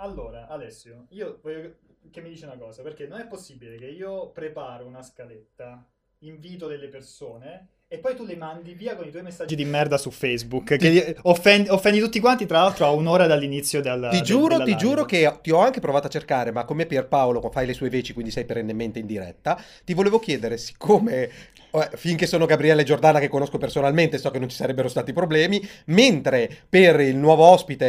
Allora, Alessio, io voglio che mi dici una cosa, perché non è possibile che io preparo una scaletta, invito delle persone e poi tu le mandi via con i tuoi messaggi di merda su Facebook, che offendi, offendi tutti quanti, tra l'altro a un'ora dall'inizio del, Ti giuro, della ti live. giuro che ti ho anche provato a cercare, ma come Pierpaolo fai le sue veci, quindi sei perennemente in diretta, ti volevo chiedere, siccome eh, finché sono Gabriele Giordana che conosco personalmente, so che non ci sarebbero stati problemi, mentre per il nuovo ospite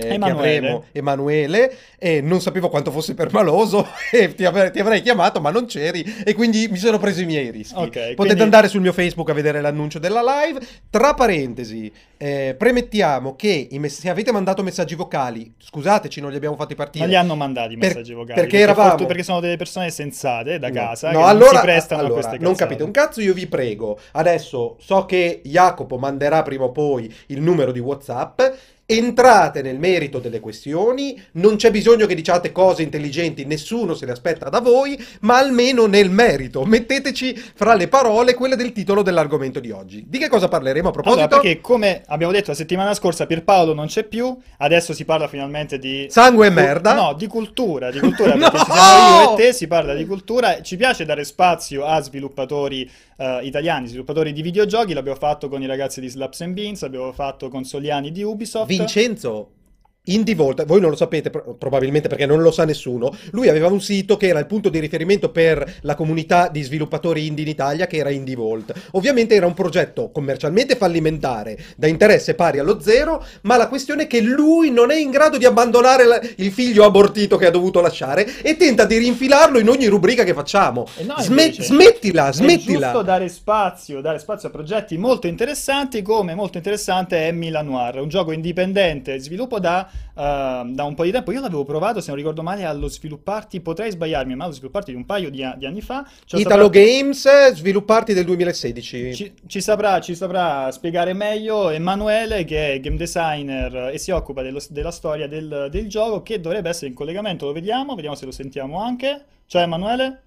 che Emanuele. avremo, Emanuele, eh, non sapevo quanto fosse permaloso e ti, ave- ti avrei chiamato, ma non c'eri e quindi mi sono preso i miei rischi. Ok, Potete quindi- andare sul mio Facebook a vedere l'annuncio della live. Tra parentesi, eh, premettiamo che mess- se avete mandato messaggi vocali, scusateci, non li abbiamo fatti partire. Non li hanno mandati i Per- messaggi vocali. perché eravamo- fortu- perché sono delle persone sensate da No. casa No, che allora, non si prestano allora, a queste non cazzate. capite un cazzo, io vi prego. Adesso so che Jacopo manderà prima o poi il numero di WhatsApp. Entrate nel merito delle questioni, non c'è bisogno che diciate cose intelligenti, nessuno se le aspetta da voi, ma almeno nel merito. Metteteci fra le parole quelle del titolo dell'argomento di oggi. Di che cosa parleremo a proposito? Allora, perché come abbiamo detto la settimana scorsa, Pierpaolo non c'è più, adesso si parla finalmente di... Sangue e merda? No, di cultura, di cultura, No! perché ci siamo io e te, si parla di cultura, ci piace dare spazio a sviluppatori eh, italiani, sviluppatori di videogiochi, l'abbiamo fatto con i ragazzi di Slaps Beans, l'abbiamo fatto con Soliani di Ubisoft. Vincenzo Indie Vault, voi non lo sapete pro- probabilmente perché non lo sa nessuno, lui aveva un sito che era il punto di riferimento per la comunità di sviluppatori indie in Italia che era Indie Vault. Ovviamente era un progetto commercialmente fallimentare, da interesse pari allo zero, ma la questione è che lui non è in grado di abbandonare la- il figlio abortito che ha dovuto lasciare e tenta di rinfilarlo in ogni rubrica che facciamo. E no, Sme- invece, smettila, È smettila. giusto dare spazio, dare spazio a progetti molto interessanti, come molto interessante è Milan Noir, un gioco indipendente, sviluppo da, eh, da un po' di tempo. Io l'avevo provato, se non ricordo male, allo svilupparti, potrei sbagliarmi, ma allo svilupparti di un paio di, di anni fa. Ci Italo saprà- Games, svilupparti del 2016. Ci, ci saprà, ci saprà spiegare meglio Emanuele, che è game designer e si occupa dello- della storia del, del gioco, che dovrebbe essere in collegamento. Lo vediamo, vediamo se lo sentiamo anche. Ciao Emanuele.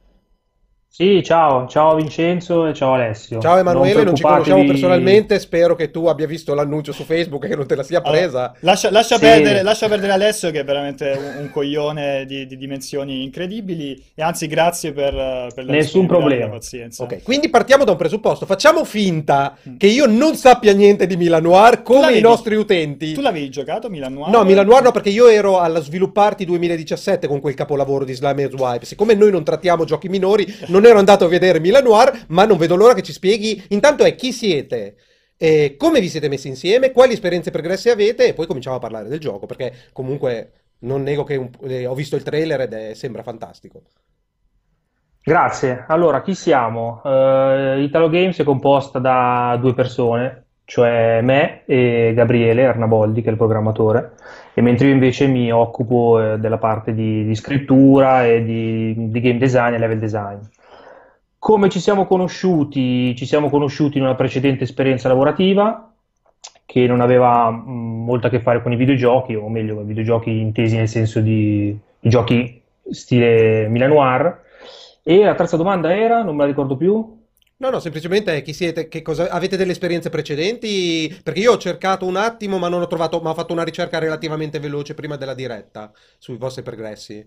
Sì, ciao, ciao Vincenzo e ciao Alessio. Ciao Emanuele, non, ci conosciamo personalmente, spero che tu abbia visto l'annuncio su Facebook e che non te la sia Allora, presa. lascia, lascia Sì. perdere, lascia perdere Alessio che è veramente un, un coglione di, di dimensioni incredibili e anzi grazie per, per la Nessun disponibilità e problema. la pazienza. Ok, quindi partiamo da un presupposto. Facciamo finta Mm. che io non sappia niente di Milan Noir come i nostri utenti. Tu l'avevi giocato Milan Noir? No, Milan Noir no, perché io ero alla Svilupparti 2017 con quel capolavoro di Slime e Swipe. Siccome noi non trattiamo giochi minori, non ero andato a vedere Milan Noir, ma non vedo l'ora che ci spieghi. Intanto è chi siete, eh, come vi siete messi insieme, quali esperienze pregresse avete e poi cominciamo a parlare del gioco, perché comunque non nego che un- eh, ho visto il trailer ed è- sembra fantastico. Grazie. Allora, chi siamo? Eh, Italo Games è composta da due persone, cioè me e Gabriele Arnaboldi, che è il programmatore, e mentre io invece mi occupo eh, della parte di, di scrittura e di, di game design e level design. Come ci siamo conosciuti? Ci siamo conosciuti in una precedente esperienza lavorativa che non aveva mh, molto a che fare con i videogiochi, o meglio, i videogiochi intesi nel senso di giochi stile Milan Noir. E la terza domanda era, non me la ricordo più. No, no, semplicemente chi siete, che cosa, avete delle esperienze precedenti? Perché io ho cercato un attimo, ma non ho trovato, ma ho fatto una ricerca relativamente veloce prima della diretta sui vostri progressi.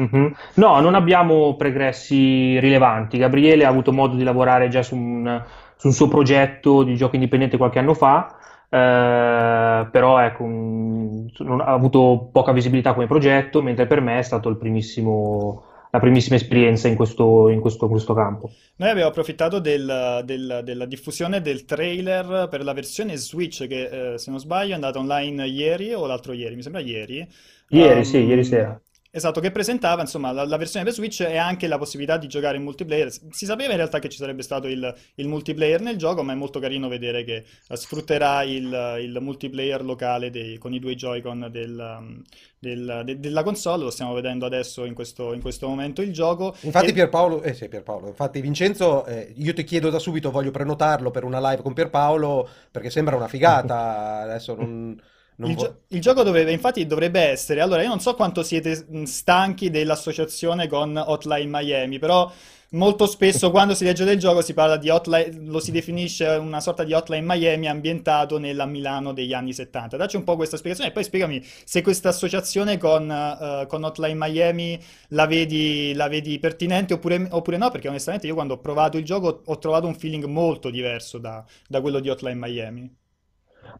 Mhm. No, non abbiamo progressi rilevanti. Gabriele ha avuto modo di lavorare già su un, su un suo progetto di gioco indipendente qualche anno fa, eh, però ecco, mm, non- ha avuto poca visibilità come progetto, mentre per me è stato il primissimo, la primissima esperienza in questo, in questo, in questo campo. Noi abbiamo approfittato del- del- della diffusione del trailer per la versione Switch che, eh, se non sbaglio, è andata online ieri o l'altro ieri, mi sembra ieri. Ieri, sì, Ehm, ieri sera. Esatto, che presentava insomma la, la versione per Switch e anche la possibilità di giocare in multiplayer. Si sapeva in realtà che ci sarebbe stato il, il multiplayer nel gioco, ma è molto carino vedere che eh, sfrutterà il, il multiplayer locale dei- con i due Joy-Con del, um, del- de- della console. Lo stiamo vedendo adesso in questo, in questo momento il gioco. Infatti E- Pierpaolo, eh sì, Pierpaolo, infatti Vincenzo, eh, io ti chiedo da subito, voglio prenotarlo per una live con Pierpaolo perché sembra una figata, adesso non... il, gio- il, gioco dovrebbe, infatti dovrebbe essere, allora io non so quanto siete stanchi dell'associazione con Hotline Miami, però molto spesso quando si legge del gioco si parla di Hotline, lo si definisce una sorta di Hotline Miami ambientato nella Milano degli anni 70. Dacci un po' questa spiegazione e poi spiegami se questa associazione con, uh, con Hotline Miami la vedi, la vedi pertinente oppure, oppure, no, perché onestamente io quando ho provato il gioco ho trovato un feeling molto diverso da, da quello di Hotline Miami.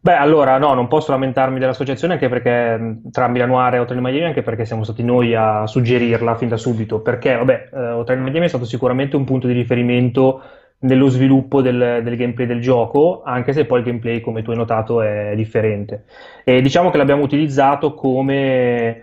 Beh, allora no, non posso lamentarmi dell'associazione anche perché tra Milanoire e Hotel Miami, anche perché siamo stati noi a suggerirla fin da subito, perché vabbè, eh, Hotel Miami è stato sicuramente un punto di riferimento nello sviluppo del, del, gameplay del gioco, anche se poi il gameplay, come tu hai notato, è differente. E diciamo che l'abbiamo utilizzato come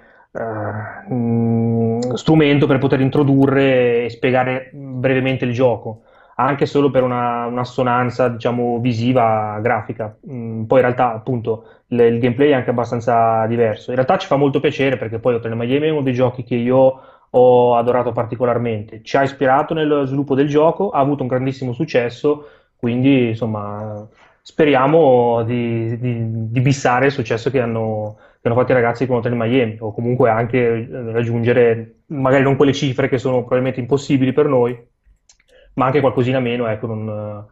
mh, strumento per poter introdurre e spiegare brevemente il gioco anche solo per una, un'assonanza, diciamo, visiva, grafica. Mm, poi in realtà, appunto, il, il, gameplay è anche abbastanza diverso. In realtà ci fa molto piacere perché poi Hotel Miami è uno dei giochi che io ho adorato particolarmente. Ci ha ispirato nel sviluppo del gioco, ha avuto un grandissimo successo, quindi, insomma, speriamo di, di, di bissare il successo che hanno, che hanno fatto i ragazzi con Hotel Miami, o comunque anche raggiungere magari non quelle cifre che sono probabilmente impossibili per noi, ma anche qualcosina meno, ecco, non,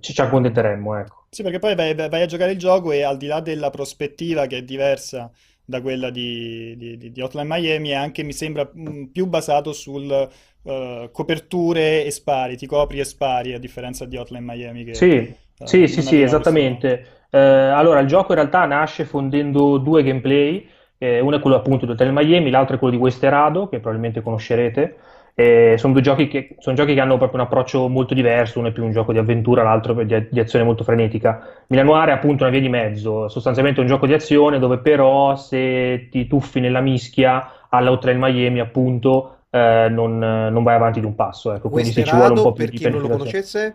ci, ci accontenteremmo, ecco. Sì, perché poi vai, vai, a giocare il gioco e al di là della prospettiva che è diversa da quella di, di, di Hotline Miami, è anche, mi sembra, mm, più basato sul uh, coperture e spari, ti copri e spari, a differenza di Hotline Miami che... Sì, uh, sì, sì, sì, esattamente. Uh, allora, il gioco in realtà nasce fondendo due gameplay, eh, uno è quello appunto di Hotline Miami, l'altro è quello di Westerado, che probabilmente conoscerete. Eh, sono due giochi che, sono giochi che hanno proprio un approccio molto diverso, uno è più un gioco di avventura, l'altro di, di azione molto frenetica. Milanoire è appunto una via di mezzo, sostanzialmente un gioco di azione dove però se ti tuffi nella mischia all'Outrail Miami appunto eh, non, non, vai avanti di un passo, ecco. quindi se ci vuole un po' più per chi non lo conoscesse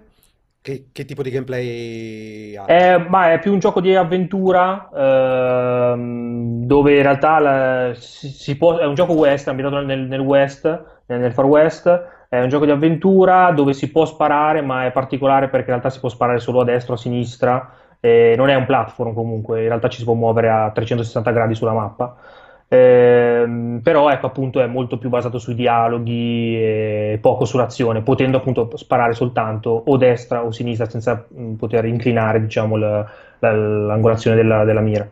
che, che, tipo di gameplay ha? È, ma è più un gioco di avventura ehm, dove in realtà la, si, si può, è un gioco west, ambientato nel, nel west, nel, nel, far west. È un gioco di avventura dove si può sparare, ma è particolare perché in realtà si può sparare solo a destra o a sinistra. Eh, non è un platform comunque, in realtà ci si può muovere a 360 gradi sulla mappa. Eh, però ecco appunto è molto più basato sui dialoghi e poco sull'azione, potendo appunto sparare soltanto o destra o sinistra senza poter inclinare diciamo la, la, l'angolazione della, della mira.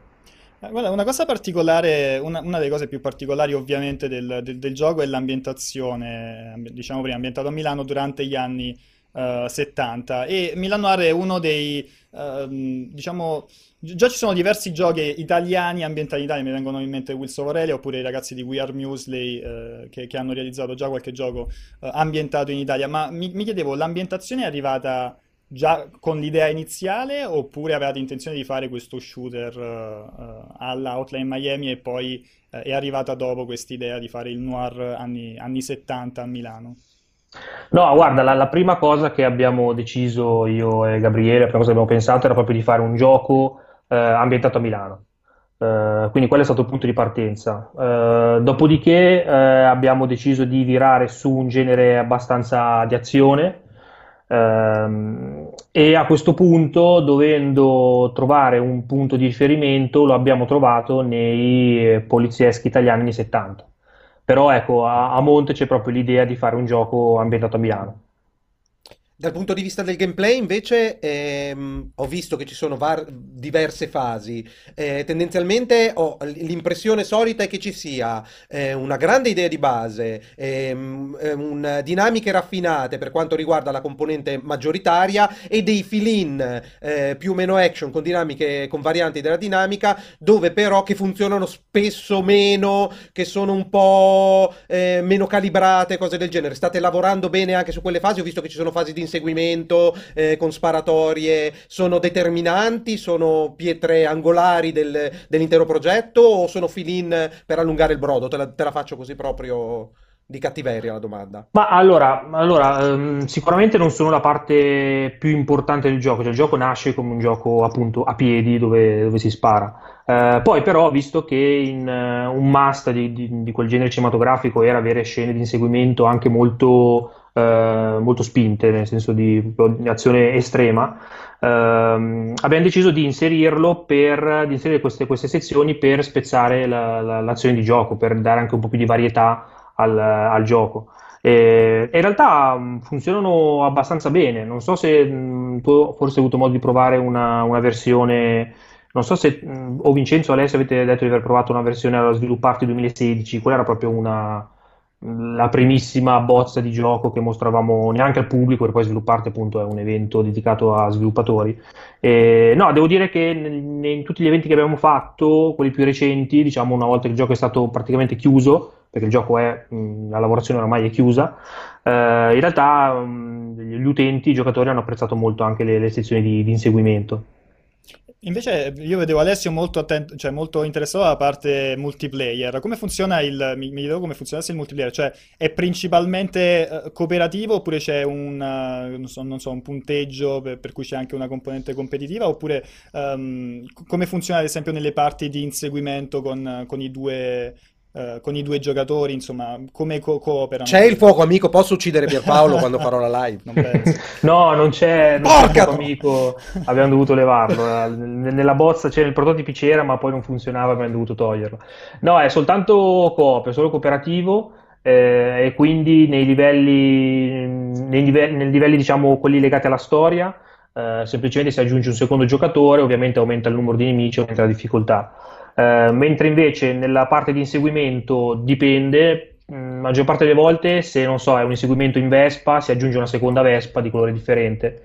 Eh, guarda, una cosa particolare, una, una, delle cose più particolari ovviamente del, del, del, gioco è l'ambientazione, diciamo prima, ambientato a Milano durante gli anni uh, 70 e Milano è uno dei, uh, diciamo, Già ci sono diversi giochi italiani ambientati in Italia, mi vengono in mente Wills Aurelia oppure i ragazzi di We Are Muesli eh, che, che, hanno realizzato già qualche gioco eh, ambientato in Italia, ma mi, mi, chiedevo, l'ambientazione è arrivata già con l'idea iniziale oppure avevate intenzione di fare questo shooter uh, alla Outline Miami e poi uh, è arrivata dopo questa idea di fare il noir anni, anni 70 a Milano? No, guarda, la, la, prima cosa che abbiamo deciso io e Gabriele, la prima cosa che abbiamo pensato era proprio di fare un gioco eh, ambientato a Milano. Uh, quindi quello è stato il punto di partenza. Uh, dopodiché uh, abbiamo deciso di virare su un genere abbastanza di azione ehm, e a questo punto, dovendo trovare un punto di riferimento, lo abbiamo trovato nei polizieschi italiani anni 70. Però ecco, a, a monte c'è proprio l'idea di fare un gioco ambientato a Milano. Dal punto di vista del gameplay, invece, ehm, ho visto che ci sono diverse fasi. Eh, tendenzialmente ho l'impressione solita è che ci sia eh, una grande idea di base, ehm, un, dinamiche raffinate per quanto riguarda la componente maggioritaria e dei fill-in eh, più o meno action con dinamiche, con varianti della dinamica, dove però che funzionano spesso meno, che sono un po' eh, meno calibrate, cose del genere. State lavorando bene anche su quelle fasi? Ho visto che ci sono fasi di inseguimento eh, con sparatorie sono determinanti, sono pietre angolari del, dell'intero progetto o sono fill-in per allungare il brodo? Te la, te la faccio così proprio di cattiveria la domanda. Ma allora, allora um, sicuramente non sono la parte più importante del gioco, cioè il gioco nasce come un gioco appunto a piedi dove, dove si spara. Uh, poi però visto che in, uh, un must di, di, di, quel genere cinematografico era avere scene di inseguimento anche molto, uh, molto spinte, nel senso di, di azione estrema. Ehm, abbiamo deciso di inserirlo per di inserire queste, queste sezioni per spezzare la, la, l'azione di gioco, per dare anche un po' più di varietà al, al gioco. E, in realtà mh, funzionano abbastanza bene. Non so se mh, tu forse hai avuto modo di provare una, una versione non so se mh, o Vincenzo o Alessio avete detto di aver provato una versione da svilupparti 2016, quella era proprio una, la primissima bozza di gioco che mostravamo neanche al pubblico, e poi svilupparti appunto è un evento dedicato a sviluppatori. E, no, devo dire che in, in tutti gli eventi che abbiamo fatto, quelli più recenti, diciamo una volta che il gioco è stato praticamente chiuso, perché il gioco è, la lavorazione ormai è chiusa, eh, in realtà mh, gli utenti, i giocatori hanno apprezzato molto anche le, le sezioni di, di inseguimento. Invece io vedevo Alessio molto attento, cioè molto interessato alla parte multiplayer. Come funziona il, mi, mi come funzionasse il multiplayer, cioè è principalmente uh, cooperativo oppure c'è un, uh, non, so, non, so, un punteggio per, per, cui c'è anche una componente competitiva oppure um, come funziona ad esempio nelle parti di inseguimento con, con i due Uh, con i due giocatori, insomma, come co- cooperano. C'è il fuoco amico, posso uccidere Pierpaolo quando farò la live? Non penso. no, non c'è, non c'è il fuoco amico, abbiamo dovuto levarlo. Nella bozza c'era il prototipo c'era, ma poi non funzionava, abbiamo dovuto toglierlo. No, è soltanto coop, è solo cooperativo. Eh, e quindi nei livelli, nei livelli, nei livelli diciamo quelli legati alla storia, eh, semplicemente si aggiunge un secondo giocatore, ovviamente aumenta il numero di nemici, aumenta la difficoltà. Eh, mentre invece nella parte di inseguimento dipende, mh, mm, maggior parte delle volte se non so è un inseguimento in Vespa si aggiunge una seconda Vespa di colore differente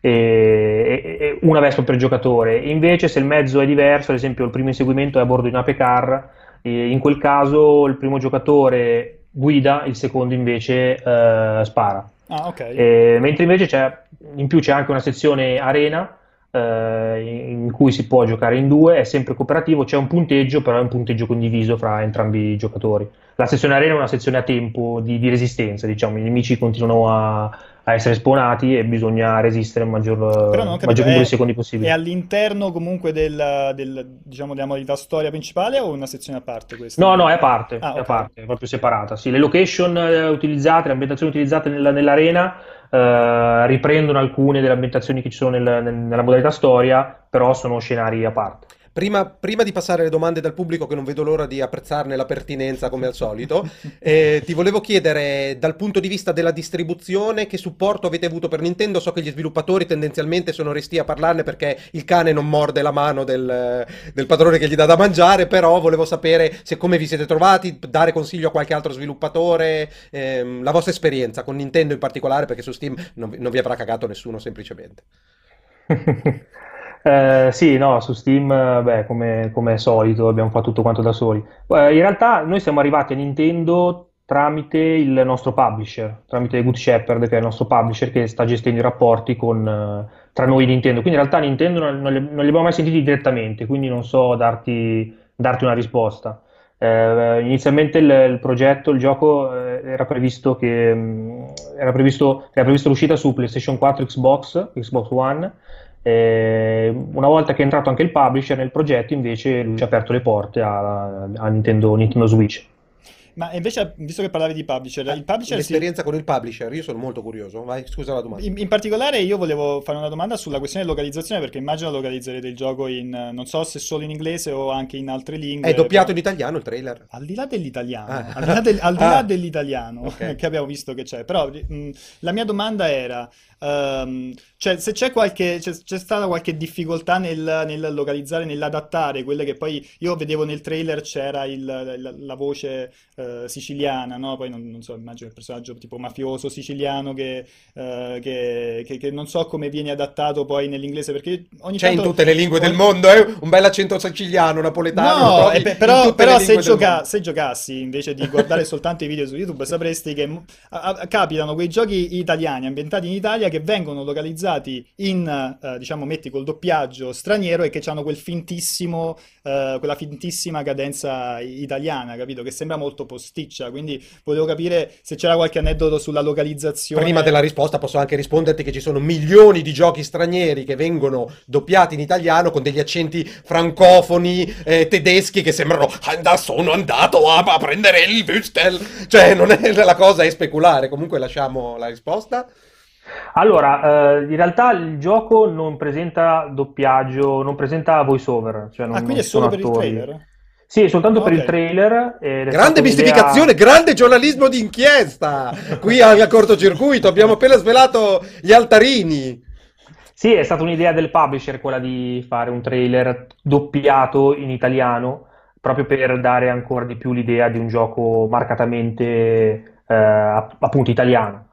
e, e, una Vespa per giocatore invece se il mezzo è diverso ad esempio il primo inseguimento è a bordo di una Pecar in quel caso il primo giocatore guida il secondo invece eh, spara ah, okay. e, mentre invece c'è in più c'è anche una sezione arena eh, in cui si può giocare in due, è sempre cooperativo, c'è un punteggio, però è un punteggio condiviso fra entrambi i giocatori. La sezione arena è una sezione a tempo di, di resistenza, diciamo, i nemici continuano a, a, essere spawnati e bisogna resistere il maggior, maggior numero di secondi possibile. È all'interno comunque del, del, diciamo, della modalità storia principale o una sezione a parte questa? No, no, è a parte, ah, è, okay. a parte è proprio separata. Sì, le location eh, utilizzate, le ambientazioni utilizzate nella, nell'arena eh, riprendono alcune delle ambientazioni che ci sono nel, nel, nella modalità storia, però sono scenari a parte. Prima, prima, di passare alle domande dal pubblico, che non vedo l'ora di apprezzarne la pertinenza come al solito, eh, ti volevo chiedere dal punto di vista della distribuzione che supporto avete avuto per Nintendo. So che gli sviluppatori tendenzialmente sono resti a parlarne perché il cane non morde la mano del, del padrone che gli dà da mangiare, però volevo sapere se come vi siete trovati, dare consiglio a qualche altro sviluppatore, ehm, la vostra esperienza con Nintendo in particolare, perché su Steam non, non vi avrà cagato nessuno semplicemente. Eh, sì, no, su Steam, beh, come, come solito, abbiamo fatto tutto quanto da soli. Eh, in realtà noi siamo arrivati a Nintendo tramite il nostro publisher, tramite Good Shepherd, che è il nostro publisher che sta gestendo i rapporti con, eh, tra noi e Nintendo. Quindi in realtà Nintendo non, non, li, non, li, abbiamo mai sentiti direttamente, quindi non so darti, darti una risposta. Inizialmente il, il, progetto, il gioco era previsto che mh, mm, era previsto, era previsto l'uscita su PlayStation 4, Xbox, Xbox One eh, una volta che è entrato anche il publisher nel progetto, invece lui ci ha aperto le porte a, a Nintendo, Nintendo Switch. Ma invece, visto che parlavi di publisher, il publisher l'esperienza si... con il publisher, io sono molto curioso. Vai, scusa la domanda. In, in, particolare, io volevo fare una domanda sulla questione localizzazione, perché immagino localizzerete il gioco in non so se solo in inglese o anche in altre lingue. È doppiato però... in italiano il trailer? Al di là dell'italiano, ah. al di là, del, al di là ah. dell'italiano okay. che abbiamo visto che c'è. Però mh, la mia domanda era Um, cioè, se c'è qualche, c'è, c'è, stata qualche difficoltà nel, nel, localizzare, nell'adattare quelle che poi io vedevo nel trailer c'era il, la, la, voce uh, siciliana, no? Poi non, non, so, immagino il personaggio tipo mafioso siciliano che, uh, che, che, che, non so come viene adattato poi nell'inglese perché ogni c'è tanto... in tutte le lingue ogni... del mondo, eh? un bel accento siciliano, napoletano. No, pe- però, però se, gioca- se, giocassi invece di guardare soltanto i video su YouTube sapresti che a- a- capitano quei giochi italiani ambientati in Italia che vengono localizzati in, eh, diciamo, metti col doppiaggio straniero e che hanno quel fintissimo, eh, quella fintissima cadenza italiana, capito? Che sembra molto posticcia, quindi volevo capire se c'era qualche aneddoto sulla localizzazione. Prima della risposta posso anche risponderti che ci sono milioni di giochi stranieri che vengono doppiati in italiano con degli accenti francofoni, eh, tedeschi che sembrano sono andato a, a prendere il Wüstel. Cioè, non è, la cosa è speculare. Comunque lasciamo la risposta. Allora, eh, in realtà il gioco non presenta doppiaggio, non presenta voiceover. Cioè non, ah, quindi è solo per attori. il trailer? Sì, soltanto okay. per il trailer. Grande mistificazione, grande giornalismo d'inchiesta qui al cortocircuito. Abbiamo appena svelato gli altarini. Sì, è stata un'idea del publisher quella di fare un trailer doppiato in italiano, proprio per dare ancora di più l'idea di un gioco marcatamente eh, appunto italiano.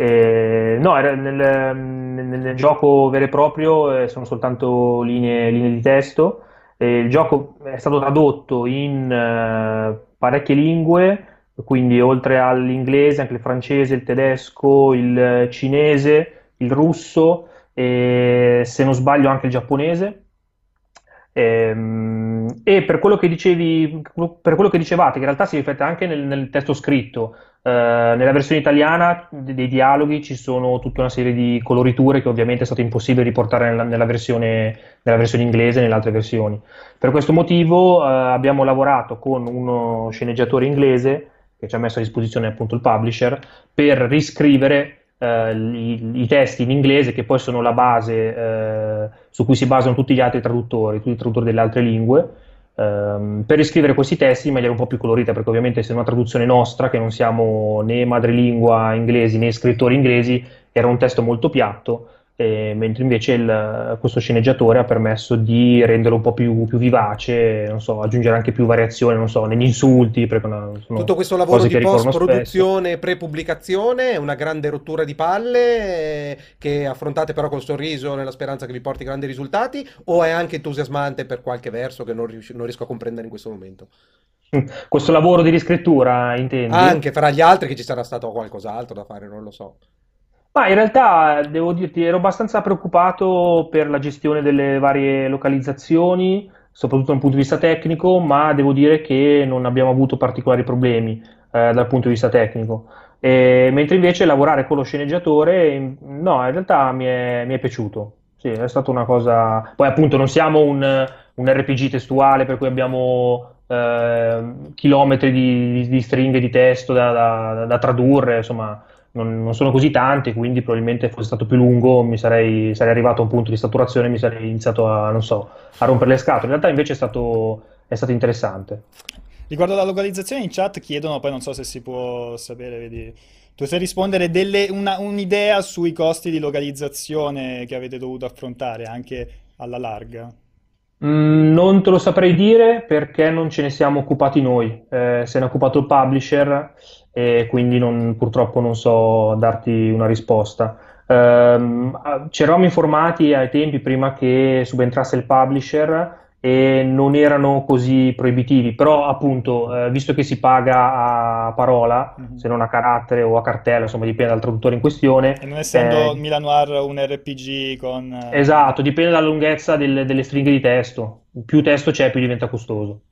Eh, no, nel, nel, gioco vero e proprio eh, sono soltanto linee, linee di testo. Eh, il gioco è stato tradotto in eh, parecchie lingue, quindi oltre all'inglese anche il francese, il tedesco, il cinese, il russo e se non sbaglio anche il giapponese. Ehm, e per quello che dicevi, per quello che dicevate, che in realtà si riflette anche nel, nel testo scritto, eh, nella versione italiana dei dialoghi ci sono tutta una serie di coloriture che ovviamente è stato impossibile riportare nella, nella, versione, nella versione, inglese e nelle altre versioni. Per questo motivo eh, abbiamo lavorato con uno sceneggiatore inglese che ci ha messo a disposizione appunto il publisher per riscrivere eh, i, i, testi in inglese che poi sono la base su cui si basano tutti gli altri traduttori, tutti i traduttori delle altre lingue ehm, per riscrivere questi testi in maniera un po' più colorita, perché ovviamente se è una traduzione nostra, che non siamo né madrelingua inglesi né scrittori inglesi, era un testo molto piatto, eh, mentre invece il, questo sceneggiatore ha permesso di renderlo un po' più, più vivace, non so, aggiungere anche più variazione, non so, negli insulti. Tutto questo lavoro di post-produzione, pre-pubblicazione è una grande rottura di palle eh, che affrontate però col sorriso nella speranza che vi porti grandi risultati o è anche entusiasmante per qualche verso che non, rius- non riesco a comprendere in questo momento? Questo lavoro di riscrittura, intendi? Anche fra gli altri che ci sarà stato qualcos'altro da fare, non lo so. Ma in realtà devo dirti, ero abbastanza preoccupato per la gestione delle varie localizzazioni, soprattutto dal punto di vista tecnico, ma devo dire che non abbiamo avuto particolari problemi eh, dal punto di vista tecnico. E, mentre invece lavorare con lo sceneggiatore, no, in realtà mi è, mi è piaciuto. Sì, è stata una cosa. Poi, appunto, non siamo un, un RPG testuale per cui abbiamo eh, chilometri di, di, stringhe di testo da, da, da tradurre, insomma non, non, sono così tante, quindi probabilmente fosse stato più lungo, mi sarei, sarei, arrivato a un punto di saturazione e mi sarei iniziato a, non so, a rompere le scatole. In realtà invece è stato, è stato interessante. Riguardo la localizzazione in chat chiedono, poi non so se si può sapere, vedi, tu sai rispondere delle, una, un'idea sui costi di localizzazione che avete dovuto affrontare anche alla larga? Mm, non te lo saprei dire perché non ce ne siamo occupati noi, eh, se ne è occupato il publisher e quindi non, purtroppo non so darti una risposta. Um, ci eravamo informati ai tempi prima che subentrasse il publisher e non erano così proibitivi, però appunto, eh, visto che si paga a parola, mm-hmm. se non a carattere o a cartella, insomma dipende dal traduttore in questione. E non essendo eh, Milan Noir un RPG con... Eh... Esatto, dipende dalla lunghezza del, delle stringhe di testo, più testo c'è più diventa costoso.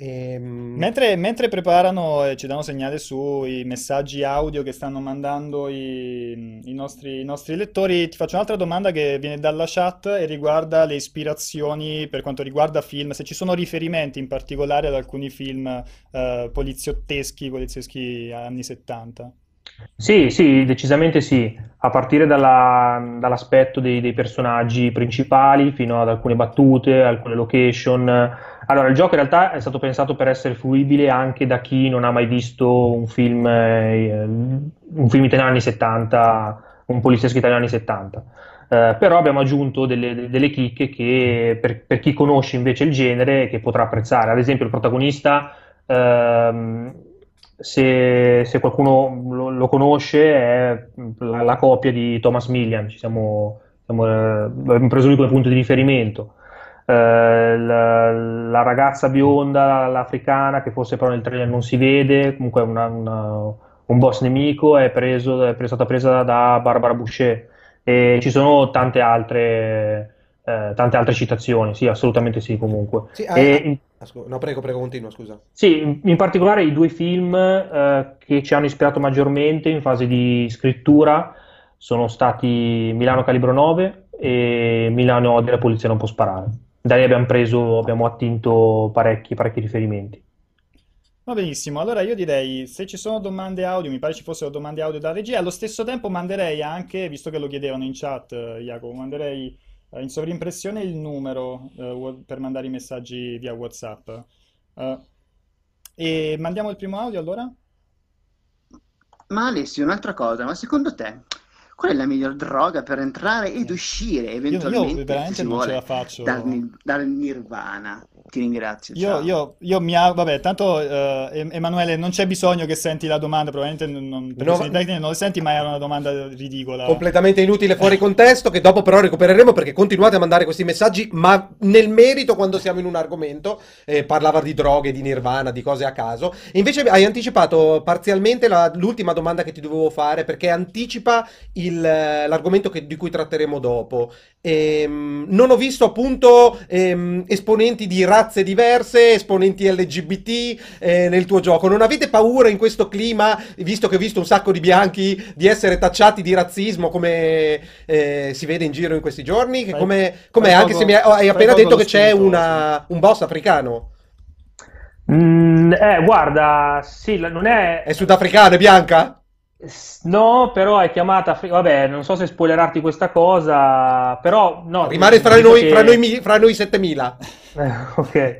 Ehm... Mentre, mentre, preparano e ci danno segnale sui messaggi audio che stanno mandando i, i, nostri, i, nostri, lettori, ti faccio un'altra domanda che viene dalla chat e riguarda le ispirazioni per quanto riguarda film, se ci sono riferimenti in particolare ad alcuni film eh, poliziotteschi, polizieschi anni 70. Sì, sì, decisamente sì, a partire dalla, dall'aspetto dei, dei, personaggi principali fino ad alcune battute, alcune location. Allora, il gioco in realtà è stato pensato per essere fruibile anche da chi non ha mai visto un film, eh, un film italiano anni 70, un poliziesco italiano anni 70. Eh, però abbiamo aggiunto delle, delle chicche che per, per, chi conosce invece il genere che potrà apprezzare. Ad esempio, il protagonista ehm, se, se qualcuno lo, lo, conosce, è la, la coppia di Thomas Millian, ci siamo, siamo, eh, abbiamo preso lui come punto di riferimento. Eh, la, la, ragazza bionda, l'africana, che forse però nel trailer non si vede, comunque una, una, un boss nemico, è, preso, è stata presa da Barbara Boucher. E ci sono tante altre, eh, tante altre citazioni, sì, assolutamente sì, comunque. Sì, e, Asco- No, prego, prego, continua, scusa. Sì, in in particolare i due film eh, che ci hanno ispirato maggiormente in fase di scrittura sono stati Milano Calibro 9 e Milano Odia la polizia non può sparare. Da lì abbiamo preso, abbiamo attinto parecchi, parecchi riferimenti. Va benissimo, allora io direi se ci sono domande audio, mi pare ci fossero domande audio da regia, allo stesso tempo manderei anche, visto che lo chiedevano in chat, eh, Jacopo, manderei eh, in sovrimpressione il numero eh, per mandare i messaggi via WhatsApp. Eh, e mandiamo il primo audio allora? Ma Alessio, un'altra cosa, ma secondo te qual è la miglior droga per entrare ed uscire Io, io eventualmente, se veramente non ce la vuole, faccio. dal, dal Nirvana? Ti ringrazio, Io, ciao. io, io mi auguro, vabbè, tanto eh, Em- Emanuele non c'è bisogno che senti la domanda, probabilmente non, non- per No, tecniche non le senti, ma era una domanda ridicola. completamente inutile fuori contesto, che dopo però recupereremo perché continuate a mandare questi messaggi, ma nel merito quando siamo in un argomento, eh, parlava di droghe, di nirvana, di cose a caso, invece hai anticipato parzialmente la- l'ultima domanda che ti dovevo fare perché anticipa il, eh, l'argomento che- di cui tratteremo dopo. Ehm, non ho visto appunto ehm, esponenti di razze diverse, esponenti LGBT eh, nel tuo gioco. Non avete paura in questo clima, visto che ho visto un sacco di bianchi, di essere tacciati di razzismo come eh, si vede in giro in questi giorni? Che Fai- come, fai Anche poco- se mi hai, hai fai appena detto che c'è spunto, una- un boss africano. Mm, eh, guarda, sì, non è... È sudafricano, è bianca? No, però è chiamata... Vabbè, non so se spoilerarti questa cosa, però... No, Rimane fra noi, che- fra noi, fra noi 7000. Eh, ok.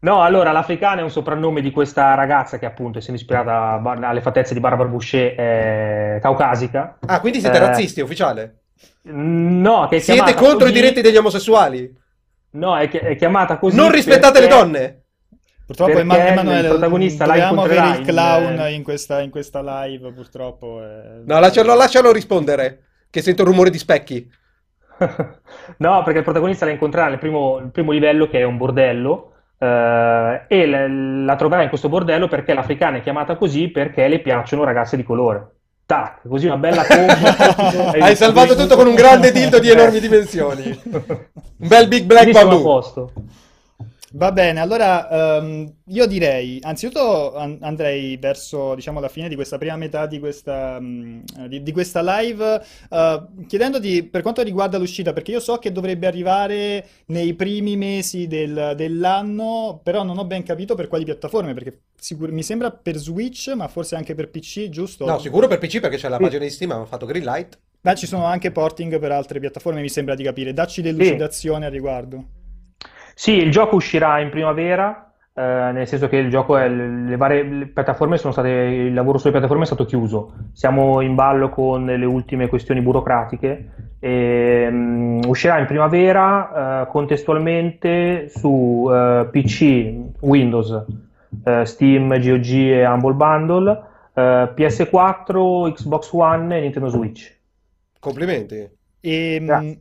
No, allora, l'africana è un soprannome di questa ragazza che appunto, essendo ispirata alle fattezze di Barbara Boucher, è caucasica. Ah, quindi siete Eh, razzisti, ufficiale? No, che è Siete contro i così- diritti degli omosessuali? No, è, chi- è chiamata così Non rispettate le perché- donne? Purtroppo Perché Ema- Emanuele, il protagonista la avere il incontrerà in- clown in questa, in questa live, purtroppo. eh. No, lascialo, lascialo rispondere, che sento il rumore di specchi. No, perché il protagonista la incontrerà nel primo, il primo livello che è un bordello eh, e la, la troverà in questo bordello perché l'africana è chiamata così perché le piacciono ragazze di colore. Tac, così una bella combo. Hai salvato tutto con un grande dildo di enormi dimensioni. Un bel Big Black Quindi Bamboo. Va bene, allora ehm, io direi, anzitutto an- andrei verso, diciamo, la fine di questa prima metà di questa, mm, di, di questa live, eh, chiedendoti per quanto riguarda l'uscita, perché io so che dovrebbe arrivare nei primi mesi del- dell'anno, però non ho ben capito per quali piattaforme, perché sicur- mi sembra per Switch, ma forse anche per PC, giusto? No, sicuro per PC perché c'è la Sì. pagina di Steam, hanno fatto Greenlight. Ma ci sono anche porting per altre piattaforme, mi sembra di capire. Dacci delucidazione al riguardo. Sì, il gioco uscirà in primavera, eh, nel senso che il gioco è, le varie le piattaforme sono state, il lavoro sulle piattaforme è stato chiuso. Siamo in ballo con le ultime questioni burocratiche. E, mm, uscirà in primavera, eh, contestualmente su eh, PC, Windows, eh, Steam, GOG e Humble Bundle, eh, PS4, Xbox One e Nintendo Switch. Complimenti. E, mh,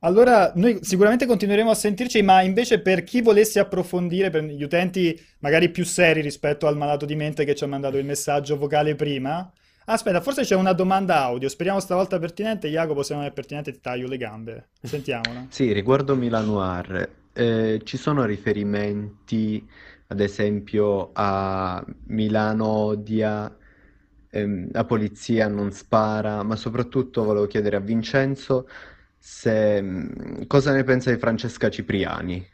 allora, noi sicuramente continueremo a sentirci, ma invece per chi volesse approfondire, per gli utenti magari più seri rispetto al malato di mente che ci ha mandato il messaggio vocale prima. Aspetta, forse c'è una domanda audio, speriamo stavolta pertinente. Jacopo, se non è pertinente ti taglio le gambe. Sentiamola. Sì, riguardo Milan Noir, eh, ci sono riferimenti, ad esempio, a Milano odia, ehm, la polizia non spara, ma soprattutto volevo chiedere a Vincenzo se, mm, cosa ne pensa di Francesca Cipriani.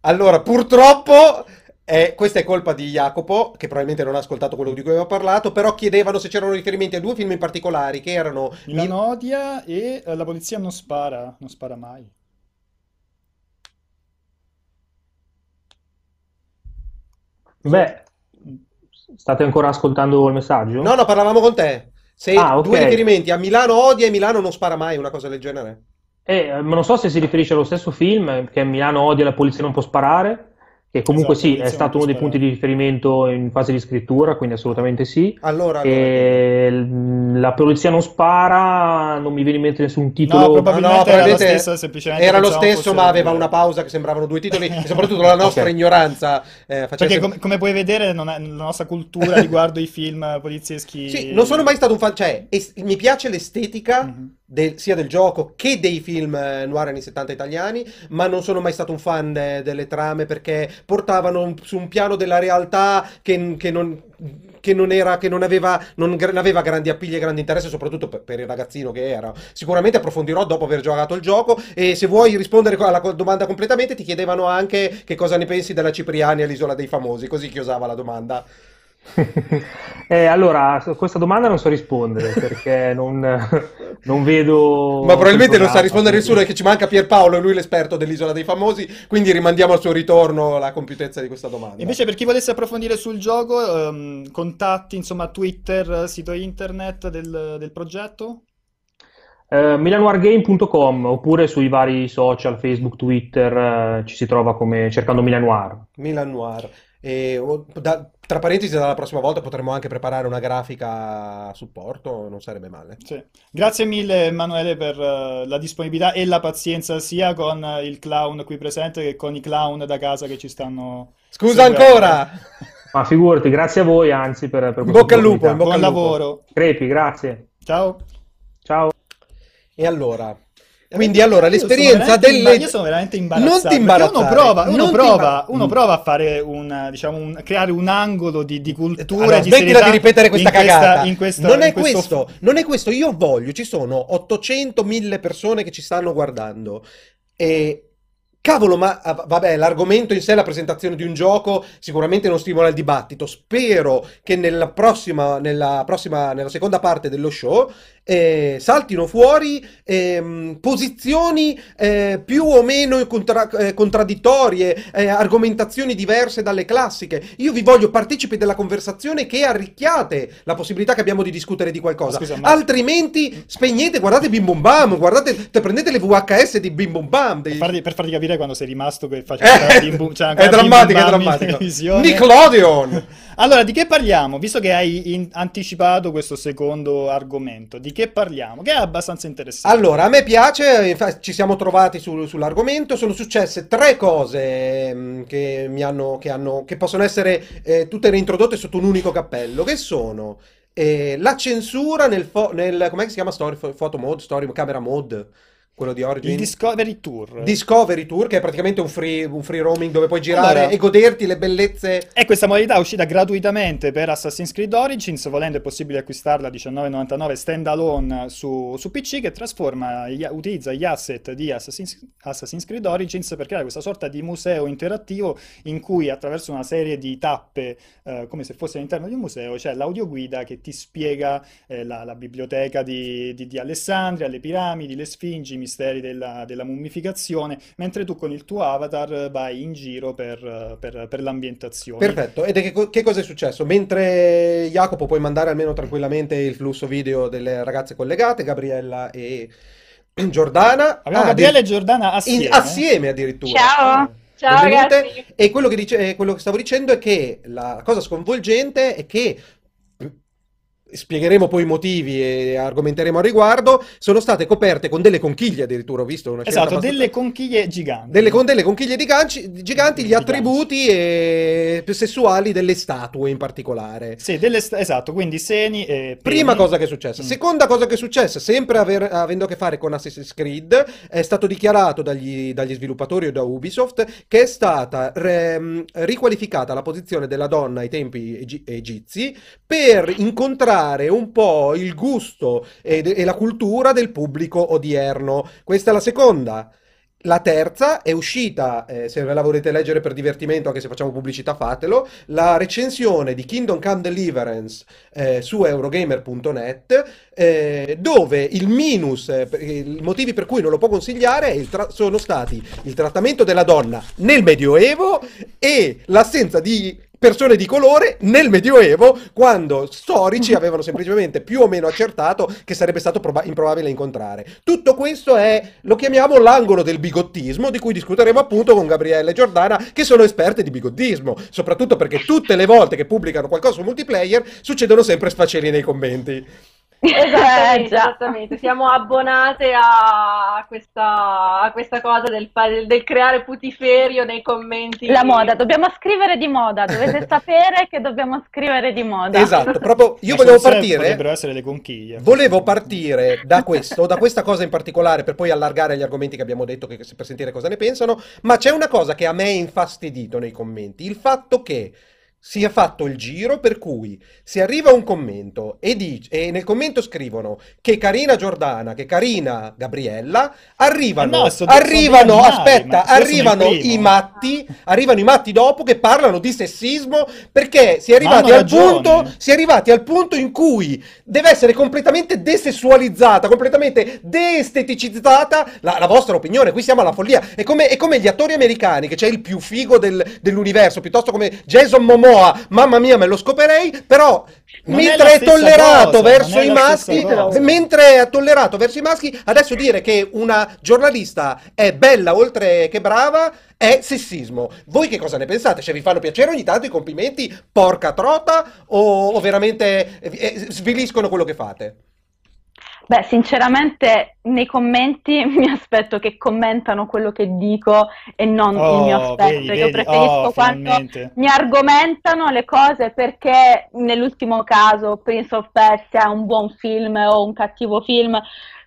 Allora, purtroppo, eh, questa è colpa di Jacopo, che probabilmente non ha ascoltato quello di cui avevo parlato, però chiedevano se c'erano riferimenti a due film in particolari, che erano... Milano odia e eh, la polizia non spara, non spara mai. Beh, state ancora ascoltando il messaggio? No, no, parlavamo con te. Se Ah, ok. due riferimenti a Milano odia e Milano non spara mai, una cosa del genere. Eh, ma non so se si riferisce allo stesso film, che Milano odia la polizia non può sparare, che comunque Esatto, sì, è stato uno dei punti di riferimento in fase di scrittura, quindi assolutamente sì. Allora, allora, E la polizia non spara, non mi viene in mente nessun No, titolo. probabilmente No, no, era stessa, semplicemente era lo stesso, ma aveva una pausa che sembravano due titoli, e soprattutto la nostra Ok. ignoranza eh, faceva Perché sem- come, come puoi vedere non è- la nostra cultura riguardo i film polizieschi... Sì, non sono mai stato un fan, cioè, es- mi piace l'estetica, Mhm. Del- sia del gioco che dei film eh, noir anni 70 italiani, ma non sono mai stato un fan delle trame perché portavano un- su un piano della realtà che, che non, che non era, che non aveva, non aveva grandi appigli e grandi interesse, soprattutto per, per il ragazzino che era. Sicuramente approfondirò dopo aver giocato il gioco e se vuoi rispondere alla domanda completamente ti chiedevano anche che cosa ne pensi della Cipriani all'Isola dei Famosi, così chiusava la domanda. Eh, allora, a questa domanda non so rispondere perché non, non vedo. Ma probabilmente il non sa rispondere nessuno, che ci manca Pierpaolo, è lui l'esperto dell'Isola dei Famosi, quindi rimandiamo al suo ritorno la compiutezza di questa domanda. Invece per chi volesse approfondire sul gioco, ehm, contatti, insomma, Twitter, sito internet del, del progetto? Eh, milanoirgame.com oppure sui vari social, Facebook, Twitter, eh, ci si trova come cercando Milanoir. Milan Noir. E, o- da- tra parentesi, dalla prossima volta potremmo anche preparare una grafica a supporto, non sarebbe male. Sì. Grazie mille Emanuele per eh, la disponibilità e la pazienza sia con eh, il clown qui presente che con i clown da casa che ci stanno Scusa seguendo. ancora! Ma figurati, grazie a voi anzi per, per In questa bocca al lupo, bocca Buon al lupo. lavoro. Crepi, grazie. Ciao. Ciao. E allora? Quindi allora l'esperienza delle... imba- io sono veramente imbarazzato. Non ti imbarazzare, Uno prova, uno prova, uno prova a fare un, diciamo, un- creare un angolo di, di cultura Allora, di smettila di ripetere questa in questa- cagata. in questa- non è questo- questo, non è questo. Io voglio, ci sono 800.000 persone che ci stanno guardando. E cavolo, ma ah, vabbè, l'argomento in sé, la presentazione di un gioco, sicuramente non stimola il dibattito. Spero che nella prossima, nella prossima, nella seconda parte dello show eh, saltino fuori ehm, posizioni eh, più o meno contra- eh, contraddittorie, eh, argomentazioni diverse dalle classiche. Io vi voglio partecipi della conversazione che arricchiate la possibilità che abbiamo di discutere di qualcosa. Scusa, ma- Altrimenti spegnete, guardate Bim Bum Bam, guardate, te prendete le VHS di Bim Bum Bam. dei- Per farti, per farti capire quando sei rimasto che faceva Eh, Bim Bum- c'era è Bim drammatico, è Bam in drammatico. Nickelodeon! Allora, di che parliamo? Visto che hai in- anticipato questo secondo argomento, di che parliamo? Che è abbastanza interessante. Allora, a me piace, infa- ci siamo trovati sul- sull'argomento, sono successe tre cose mm, che mi hanno, che hanno, che possono essere eh, tutte reintrodotte sotto un unico cappello, che sono eh, la censura nel, fo- nel, com'è che si chiama story, fo- photo mode, story, camera mode, quello di Origin? il Discovery Tour. Discovery Tour, che è praticamente un free, un free roaming dove puoi girare Allora- e goderti le bellezze E questa modalità è uscita gratuitamente per Assassin's Creed Origins, volendo è possibile acquistarla a 19,99 standalone su, su PC che trasforma, gli- utilizza gli asset di Assassin's, Assassin's Creed Origins per creare questa sorta di museo interattivo in cui attraverso una serie di tappe, eh, come se fosse all'interno di un museo, c'è l'audioguida che ti spiega eh, la, la biblioteca di, di- di Alessandria, le piramidi, le sfingi, misteri della, della mummificazione, mentre tu con il tuo avatar vai in giro per, per- per l'ambientazione. Perfetto, ed è che, che cosa è successo? Mentre Jacopo puoi mandare almeno tranquillamente il flusso video delle ragazze collegate, Gabriella e Giordana. Abbiamo Ah, Gabriele e addir- Giordana in- assieme. assieme addirittura. Ciao, ciao Benvenute. ragazzi. E quello che, dice- eh, quello che stavo dicendo è che la cosa sconvolgente è che spiegheremo poi i motivi e argomenteremo al riguardo, sono state coperte con delle conchiglie addirittura, ho visto una scelta Esatto, delle conchiglie giganti. delle, con delle conchiglie ganci- giganti, gli Di attributi eh, sessuali delle statue in particolare. Sì, delle st- esatto, quindi seni e Prima peni. cosa che è successa. Mm. Seconda cosa che è successa, sempre avendo a che fare con Assassin's Creed, è stato dichiarato dagli, dagli sviluppatori o da Ubisoft che è stata riqualificata la posizione della donna ai tempi egi- egizi per incontrare un po' il gusto e, e la cultura del pubblico odierno. Questa è la seconda. La terza è uscita, eh, se ve la volete leggere per divertimento, anche se facciamo pubblicità, fatelo, la recensione di Kingdom Come Deliverance eh, su Eurogamer.net, eh, dove il minus, eh, i motivi per cui non lo può consigliare tra- sono stati il trattamento della donna nel Medioevo e l'assenza di persone di colore nel Medioevo, quando storici avevano semplicemente più o meno accertato che sarebbe stato proba- improbabile incontrare. Tutto questo è, lo chiamiamo l'angolo del bigottismo, di cui discuteremo appunto con Gabriele e Giordana, che sono esperte di bigottismo, soprattutto perché tutte le volte che pubblicano qualcosa su multiplayer succedono sempre sfaceli nei commenti. Esattamente, Eh, esattamente. Siamo abbonate a questa, a questa cosa del, del creare putiferio nei commenti. La moda, dobbiamo scrivere di moda, dovete sapere che dobbiamo scrivere di moda. Esatto, proprio io volevo partire. Potrebbero essere le conchiglie. Volevo partire da questo, da questa cosa in particolare, per poi allargare gli argomenti che abbiamo detto che- per sentire cosa ne pensano. Ma c'è una cosa che a me è infastidito nei commenti: il fatto che sia fatto il giro per cui se arriva un commento e, dice, e nel commento scrivono che carina Giordana, che carina Gabriella, arrivano, no, arrivano, sono animali, aspetta, arrivano i matti, arrivano i matti dopo che parlano di sessismo perché si è arrivati al punto si è arrivati al punto in cui deve essere completamente desessualizzata, completamente deesteticizzata la, la vostra opinione. Qui siamo alla follia. È come, è come gli attori americani, che c'è il più figo del- dell'universo, piuttosto come Jason Momoa. Mamma mia, me lo scoperei. Però, Non è mentre è, stessa tollerato cosa, verso è i maschi, mentre è tollerato verso i maschi, adesso dire che una giornalista è bella oltre che brava. È sessismo. Voi che cosa ne pensate? Cioè, vi fanno piacere ogni tanto i complimenti, porca trota, o, o veramente eh, sviliscono quello che fate? Beh, sinceramente nei commenti mi aspetto che commentano quello che dico e non il mio Oh, aspetto. vedi, Io vedi? preferisco Oh, quando finalmente. mi argomentano le cose perché nell'ultimo caso Prince of Persia è un buon film o un cattivo film,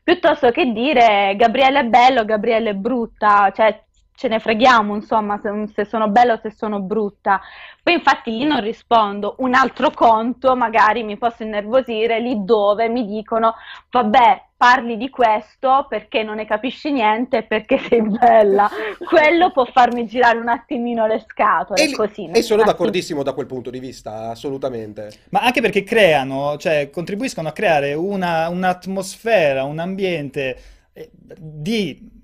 piuttosto che dire Gabriele è bello, Gabriele è brutta, cioè ce ne freghiamo, insomma, se, se sono bella o se sono brutta. Poi infatti lì non rispondo. Un altro conto magari mi posso innervosire lì dove mi dicono vabbè, parli di questo perché non ne capisci niente perché sei bella. Quello può farmi girare un attimino le scatole, E, così. e sono d'accordissimo da quel punto di vista, assolutamente. Ma anche perché creano, cioè contribuiscono a creare una- un'atmosfera, un ambiente eh, di